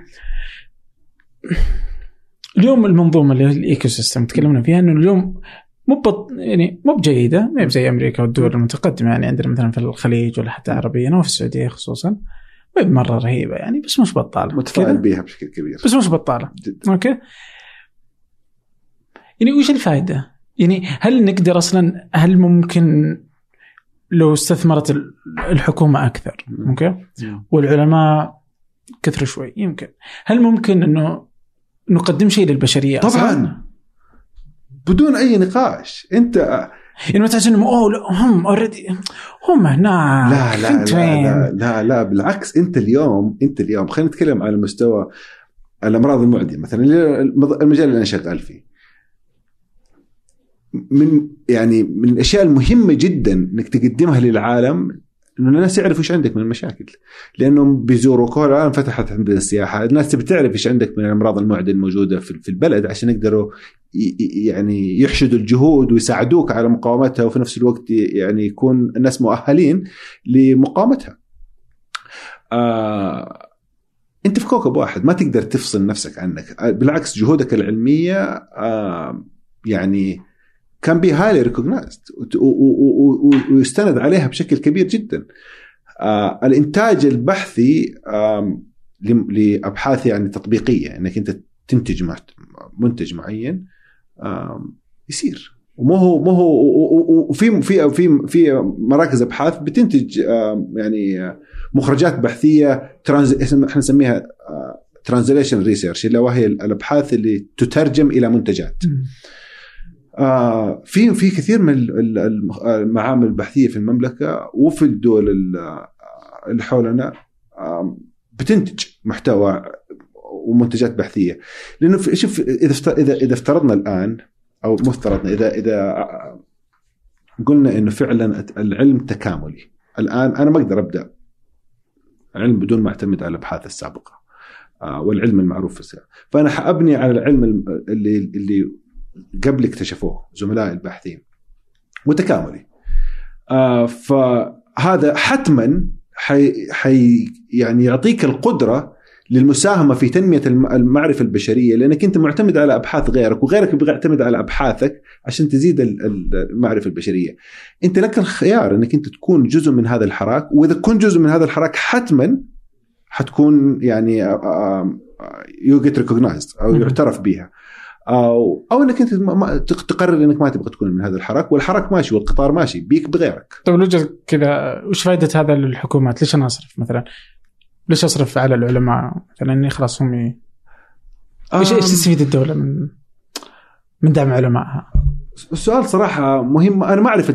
اليوم المنظومة اللي هي ال ecosystem تكلمنا فيها إنه اليوم مو بط... يعني مو بجيدة ما هي زي أمريكا والدول المتقدمة يعني عندنا مثلا في الخليج ولا حتى عربيا أو في السعودية خصوصا. ما مره رهيبة يعني بس مش بطالة. متفائل؟ بيها بشكل كبير. بس مش بطالة. جدا. okay. يعني وش الفائده؟ يعني هل نقدر أصلا هل ممكن لو استثمرت ال- الحكومة أكثر؟ okay؟ والعلماء كثروا شوي يمكن. هل ممكن إنه نقدم شيء للبشرية أصلاً؟ طبعا. بدون أي نقاش. أنت يعني ما تحس انهم أوه هم already هم هنا لا لا لا؟ لا لا لا بالعكس أنت اليوم أنت اليوم خلينا نتكلم على مستوى الأمراض المعدية. مثلا المجال اللي أنا شغال فيه. من يعني من الأشياء المهمة جدا إنك تقدمها للعالم إنه الناس يعرفوا إيش عندك من المشاكل. لأنهم هو الآن فتحت عندنا السياحة. الناس تبي تعرف إيش عندك من الأمراض المعديه الموجودة في البلد عشان يقدروا يعني يحشدوا الجهود ويساعدوك على مقاومتها وفي نفس الوقت يعني يكون الناس مؤهلين لمقاومتها. آه أنت في كوكب واحد ما تقدر تفصل نفسك عنك. بالعكس جهودك العلمية آه يعني كان be highly recognized ويستند عليها بشكل كبير جدا. آه الإنتاج البحثي لم- لابحاث يعني تطبيقية. إنك أنت تنتج منتج معين آم، يصير. ومو هو مو هو وفي في في في مراكز أبحاث بتنتج يعني آه، مخرجات بحثية trans إحنا نسميها translational research اللي وهي الأبحاث اللي تترجم إلى منتجات. آه في في كثير من الم- المعامل البحثية في المملكة وفي الدول ال- اللي حولنا آه بتنتج محتوى ومنتجات بحثية. لأنه شوف إذا اذا إذا افترضنا الآن أو مو افترضنا اذا إذا قلنا إنه فعلا العلم تكاملي. الآن أنا ما أقدر أبدأ علم بدون ما أعتمد على الأبحاث السابقة آه، والعلم المعروف في السيارة فأنا حابني على العلم اللي اللي قبل اكتشفوه زملائي الباحثين متكاملي آه، فهذا حتما حي, حي يعني يعطيك القدرة للمساهمة في تنمية المعرفة البشرية لأنك أنت معتمد على أبحاث غيرك وغيرك بيعتمد على أبحاثك عشان تزيد المعرفة البشرية. أنت لك الخيار أنك أنت تكون جزء من هذا الحراك وإذا كنت جزء من هذا الحراك حتما حتكون يعني you get recognized أو يعترف بها. أو أو إنك أنت تقرر إنك ما تبغى تكون من هذا الحراك والحراك ماشي والقطار ماشي بيك بغيرك. طيب لو كذا وش فائده هذا للحكومات؟ ليش أنا أصرف مثلا؟ ليش أصرف على العلماء مثلا إني خلاص هم إيش تستفيد الدولة من من دعم علمائها؟ السؤال صراحة مهم أنا ما أعرف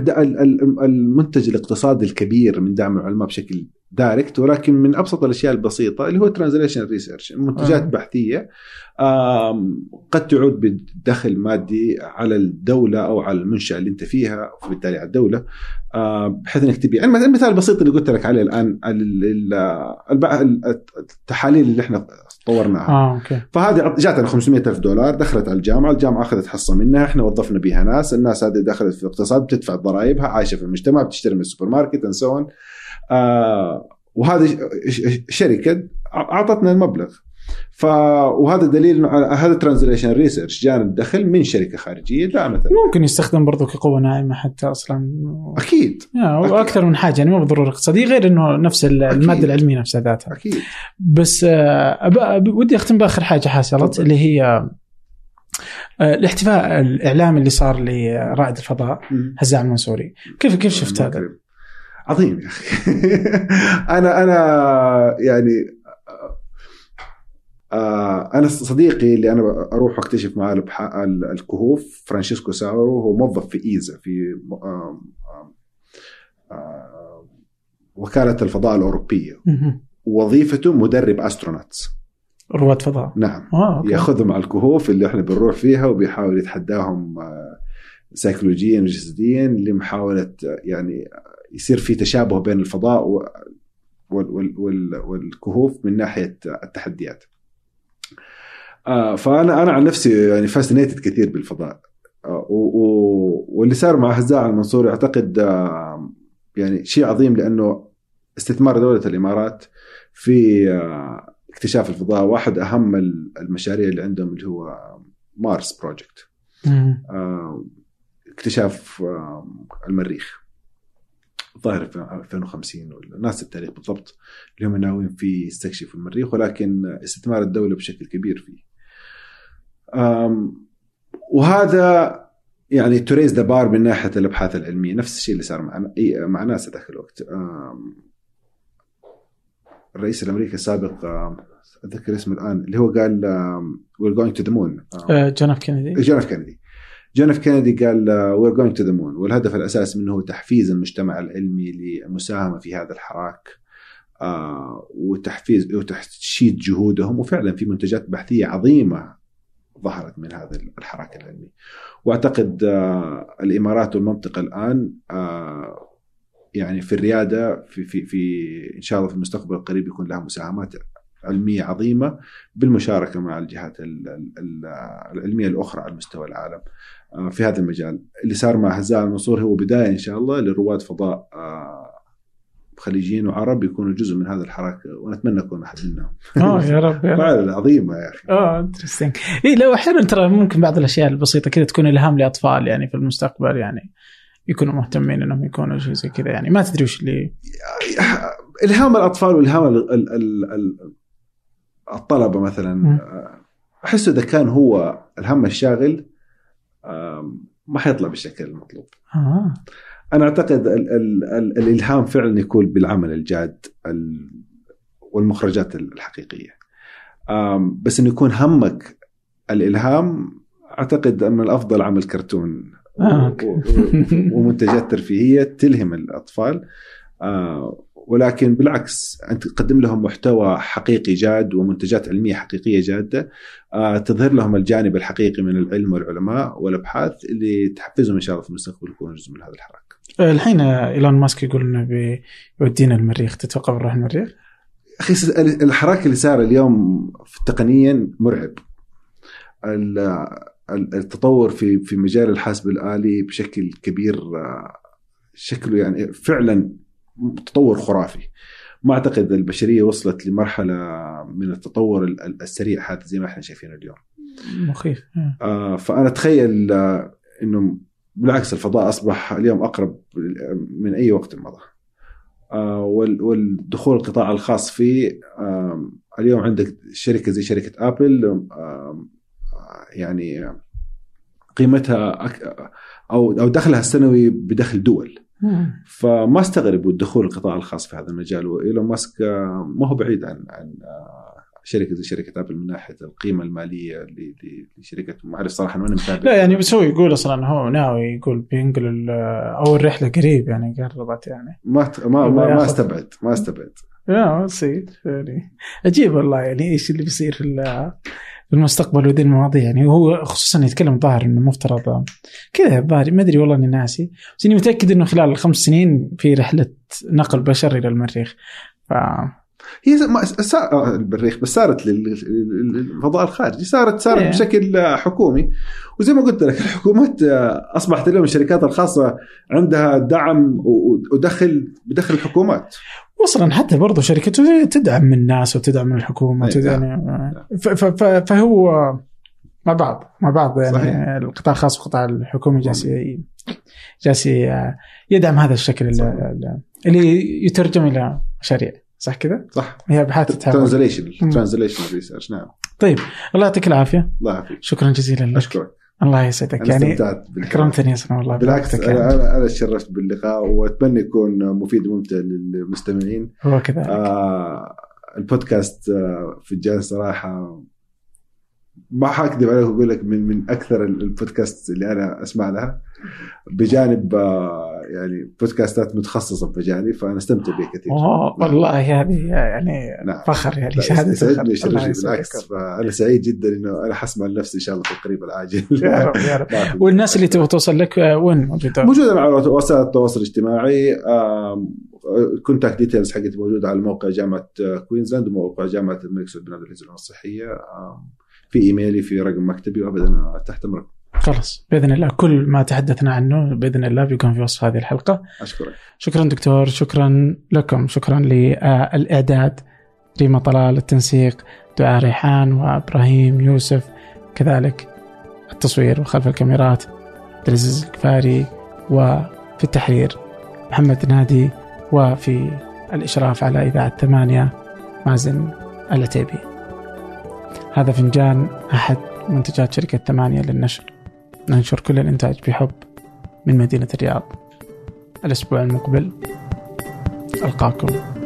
المنتج الاقتصادي الكبير من دعم العلماء بشكل direct ولكن من أبسط الأشياء البسيطة اللي هو translational research منتجات آه. بحثية قد تعود بدخل مادي على الدولة أو على المنشأة اللي أنت فيها وبالتالي على الدولة بحيث إنك تبيع المثال البسيط اللي قلت لك عليه الآن التحاليل اللي إحنا طورناها آه okay. فهذه جاتنا 500 ألف دولار دخلت على الجامعة الجامعة أخذت حصة منها إحنا وظفنا بها ناس الناس هذه دخلت في الاقتصاد بتدفع ضرائبها عايشة في المجتمع بتشتري من السوبر ماركت so آه وهذه شركة أعطتنا المبلغ. ف وهذا دليل هذا translational research جانا الدخل من شركة خارجية دعمت ممكن يستخدم برضو كقوة ناعمة حتى أصلا. أكيد. وأكثر من حاجة يعني مو بالضرورة اقتصاديه غير إنه نفس المادة العلمية نفسها ذاتها. أكيد. بس آه ودي أختم بآخر حاجة حصلت اللي هي آه، الاحتفاء الإعلامي اللي صار لرائد الفضاء هزاع المنصوري. كيف كيف شفت هذا؟ عظيم يا أخي. [LAUGHS] أنا أنا يعني أنا صديقي اللي أنا أروح اكتشف معاه الكهوف فرانشيسكو ساورو هو موظف في ESA في آه آه وكالة الفضاء الأوروبية. وظيفته مدرب astronauts رواد فضاء. نعم. آه، يأخذهم على الكهوف اللي إحنا بنروح فيها وبيحاول يتحداهم آه، سيكولوجيا وجسديا لمحاولة يعني يصير في تشابه بين الفضاء والكهوف من ناحية التحديات. آه، فانا أنا عن نفسي يعني fascinated كثير بالفضاء. آه، واللي صار مع هزاع المنصوري أعتقد آه، يعني شيء عظيم لأنه استثمار دولة الإمارات في اكتشاف الفضاء. واحد أهم المشاريع اللي عندهم اللي هو مارس بروجكت اكتشاف المريخ. ظاهر في 2050 ولا ناس التاريخ بالضبط اللي هم ناويين فيه يستكشفوا المريخ ولكن استثمار الدولة بشكل كبير فيه. وهذا يعني raise the bar من ناحية الأبحاث العلمية نفس الشيء اللي صار مع مع ناسا ذاك الوقت. الرئيس الأمريكي السابق أتذكر اسمه الآن اللي هو قال we're going to the moon جون F كينيدي. جون F كينيدي. جون F كينيدي قال we're going to the moon والهدف الاساسي منه هو تحفيز المجتمع العلمي للمساهمه في هذا الحراك آه وتحفيز وتشييد جهودهم. وفعلا في منتجات بحثية عظيمة ظهرت من هذا الحراك العلمي وأعتقد آه الإمارات والمنطقة الآن آه يعني في الريادة في في في إن شاء الله في المستقبل القريب يكون لها مساهمات علمية عظيمة بالمشاركة مع الجهات العلمية الأخرى على مستوى العالم. آه، في هذا المجال اللي صار مع هزاع المنصور هو بداية إن شاء الله لرواد فضاء آه، خليجيين وعرب يكونوا جزء من هذا الحراك ونتمنى اكون أحد منهم. آه يا رب يا رب [LAUGHS] عظيمه يا أخي. آه interesting. اي لو أحيانا ترى ممكن بعض الأشياء البسيطة كذا تكون إلهام لأطفال يعني في المستقبل يعني يكونوا مهتمين إنهم يكونوا شيء زي كذا يعني ما تدري وش اللي [LAUGHS] إلهام الأطفال وإلهام الطلبة مثلا أحس إذا كان هو الهم الشاغل ما حيطلع بالشكل المطلوب آه. أنا أعتقد ال ال ال الإلهام فعلا يكون بالعمل الجاد والمخرجات الحقيقية بس إنه يكون همك الإلهام أعتقد أن الأفضل عمل كرتون آه. ومنتجات ترفيهيه تلهم الأطفال آه، ولكن بالعكس أنت تقدم لهم محتوى حقيقي جاد ومنتجات علمية حقيقية جادة آه، تظهر لهم الجانب الحقيقي من العلم والعلماء والأبحاث اللي تحفزهم إن شاء الله في المستقبل يكونوا جزء من هذا الحراك. الحين إيلون ماسك يقول إنه بيودينا المريخ. تتوقع بنروح المريخ؟ أخي الحراك اللي صار اليوم تقنيا مرعب. التطور في في مجال الحاسب الآلي بشكل كبير آه، شكله يعني فعلا تطور خرافي. ما أعتقد البشرية وصلت لمرحلة من التطور السريع هذا زي ما إحنا شايفينه اليوم. مخيف. آه فأنا أتخيل آه إنه بالعكس الفضاء أصبح اليوم أقرب من أي وقت مضى. آه والدخول القطاع الخاص فيه اليوم عندك شركة زي شركة آبل يعني قيمتها أو أو دخلها السنوي بدخل دول. فما استغرب دخول القطاع الخاص في هذا المجال وإيلون ماسك آه، ما هو بعيد عن عن آه، شركة زي شركة ابل من ناحية القيمة المالية لشركه ما اعرف صراحة ماني متابع. لا يعني بس هو يقول أصلا هو ناوي يقول بينقل أول رحلة قريب يعني قربت يعني. ما ما ما, ما استبعد ما استبعد. لا تصير يعني. عجيب والله يعني إيش اللي بيصير في في المستقبل وذي المواضيع يعني. وهو خصوصا يتكلم ظاهر إنه مفترض كذا الظاهر ما أدري والله إني ناسي. بس إني متأكد إنه خلال الخمس سنين في رحلة نقل بشر إلى المريخ. ف هي ما المريخ بس صارت للفضاء الخارجي صارت صارت yeah. بشكل حكومي. وزي ما قلت لك الحكومات أصبحت اليوم الشركات الخاصة عندها دعم ودخل بدخل الحكومات. أصلا حتى برضه شركته تدعم من الناس وتدعم من الحكومة إيه، وتدعم يعني. فهو مع بعض مع بعض يعني. صحيح. القطاع الخاص والقطاع الحكومي جالس جالس يدعم هذا الشكل اللي يترجم إلى مشاريع. صح كذا؟ صح. هي ابحاث translation translational research نعم. طيب الله يعطيك العافية. الله يعافيك. شكرا جزيلا لك. أشكرك. الله يسعدك. يعني اكرمتني أسمع والله بالعكس أنا أنا تشرفت باللقاء وأتمنى يكون مفيد وممتع للمستمعين. هو كذلك. آه البودكاست آه فنجان صراحة ما حأكذب عليك وأقول لك من من أكثر البودكاست اللي أنا أسمع لها. بجانب آه، يعني بودكاستات متخصصة في مجالي فأنا استمتع بها كثير. والله هذه يعني نعم. فخر يعني شهادة يسعدني بالعكس فأنا سعيد جدا إنه أنا حسمع لنفسي إن شاء الله في القريب العاجل. [LAUGHS] يا رب يا رب. [LAUGHS] والناس اللي تبغى توصل لك آه، وين؟ موجودة؟ موجودة على وسائل التواصل الاجتماعي contact details حقتي موجودة على موقع جامعة كوينزلاند وموقع جامعة الملك سعود بن عبد العزيز الصحيه في إيميلي في رقم مكتبي وابدا تحت امرك خلاص بإذن الله كل ما تحدثنا عنه بإذن الله بيكون في وصف هذه الحلقة. أشكرك. شكرا دكتور شكرا لكم شكرا للإعداد ريما طلال التنسيق دعاء ريحان وإبراهيم يوسف كذلك التصوير وخلف الكاميرات عبد العزيز الكفاري وفي التحرير محمد نادي وفي الإشراف على إذاعة ثمانية مازن العتيبي. هذا فنجان أحد منتجات شركة ثمانية للنشر. ننشر كل الإنتاج بحب من مدينة الرياض. الأسبوع المقبل ألقاكم.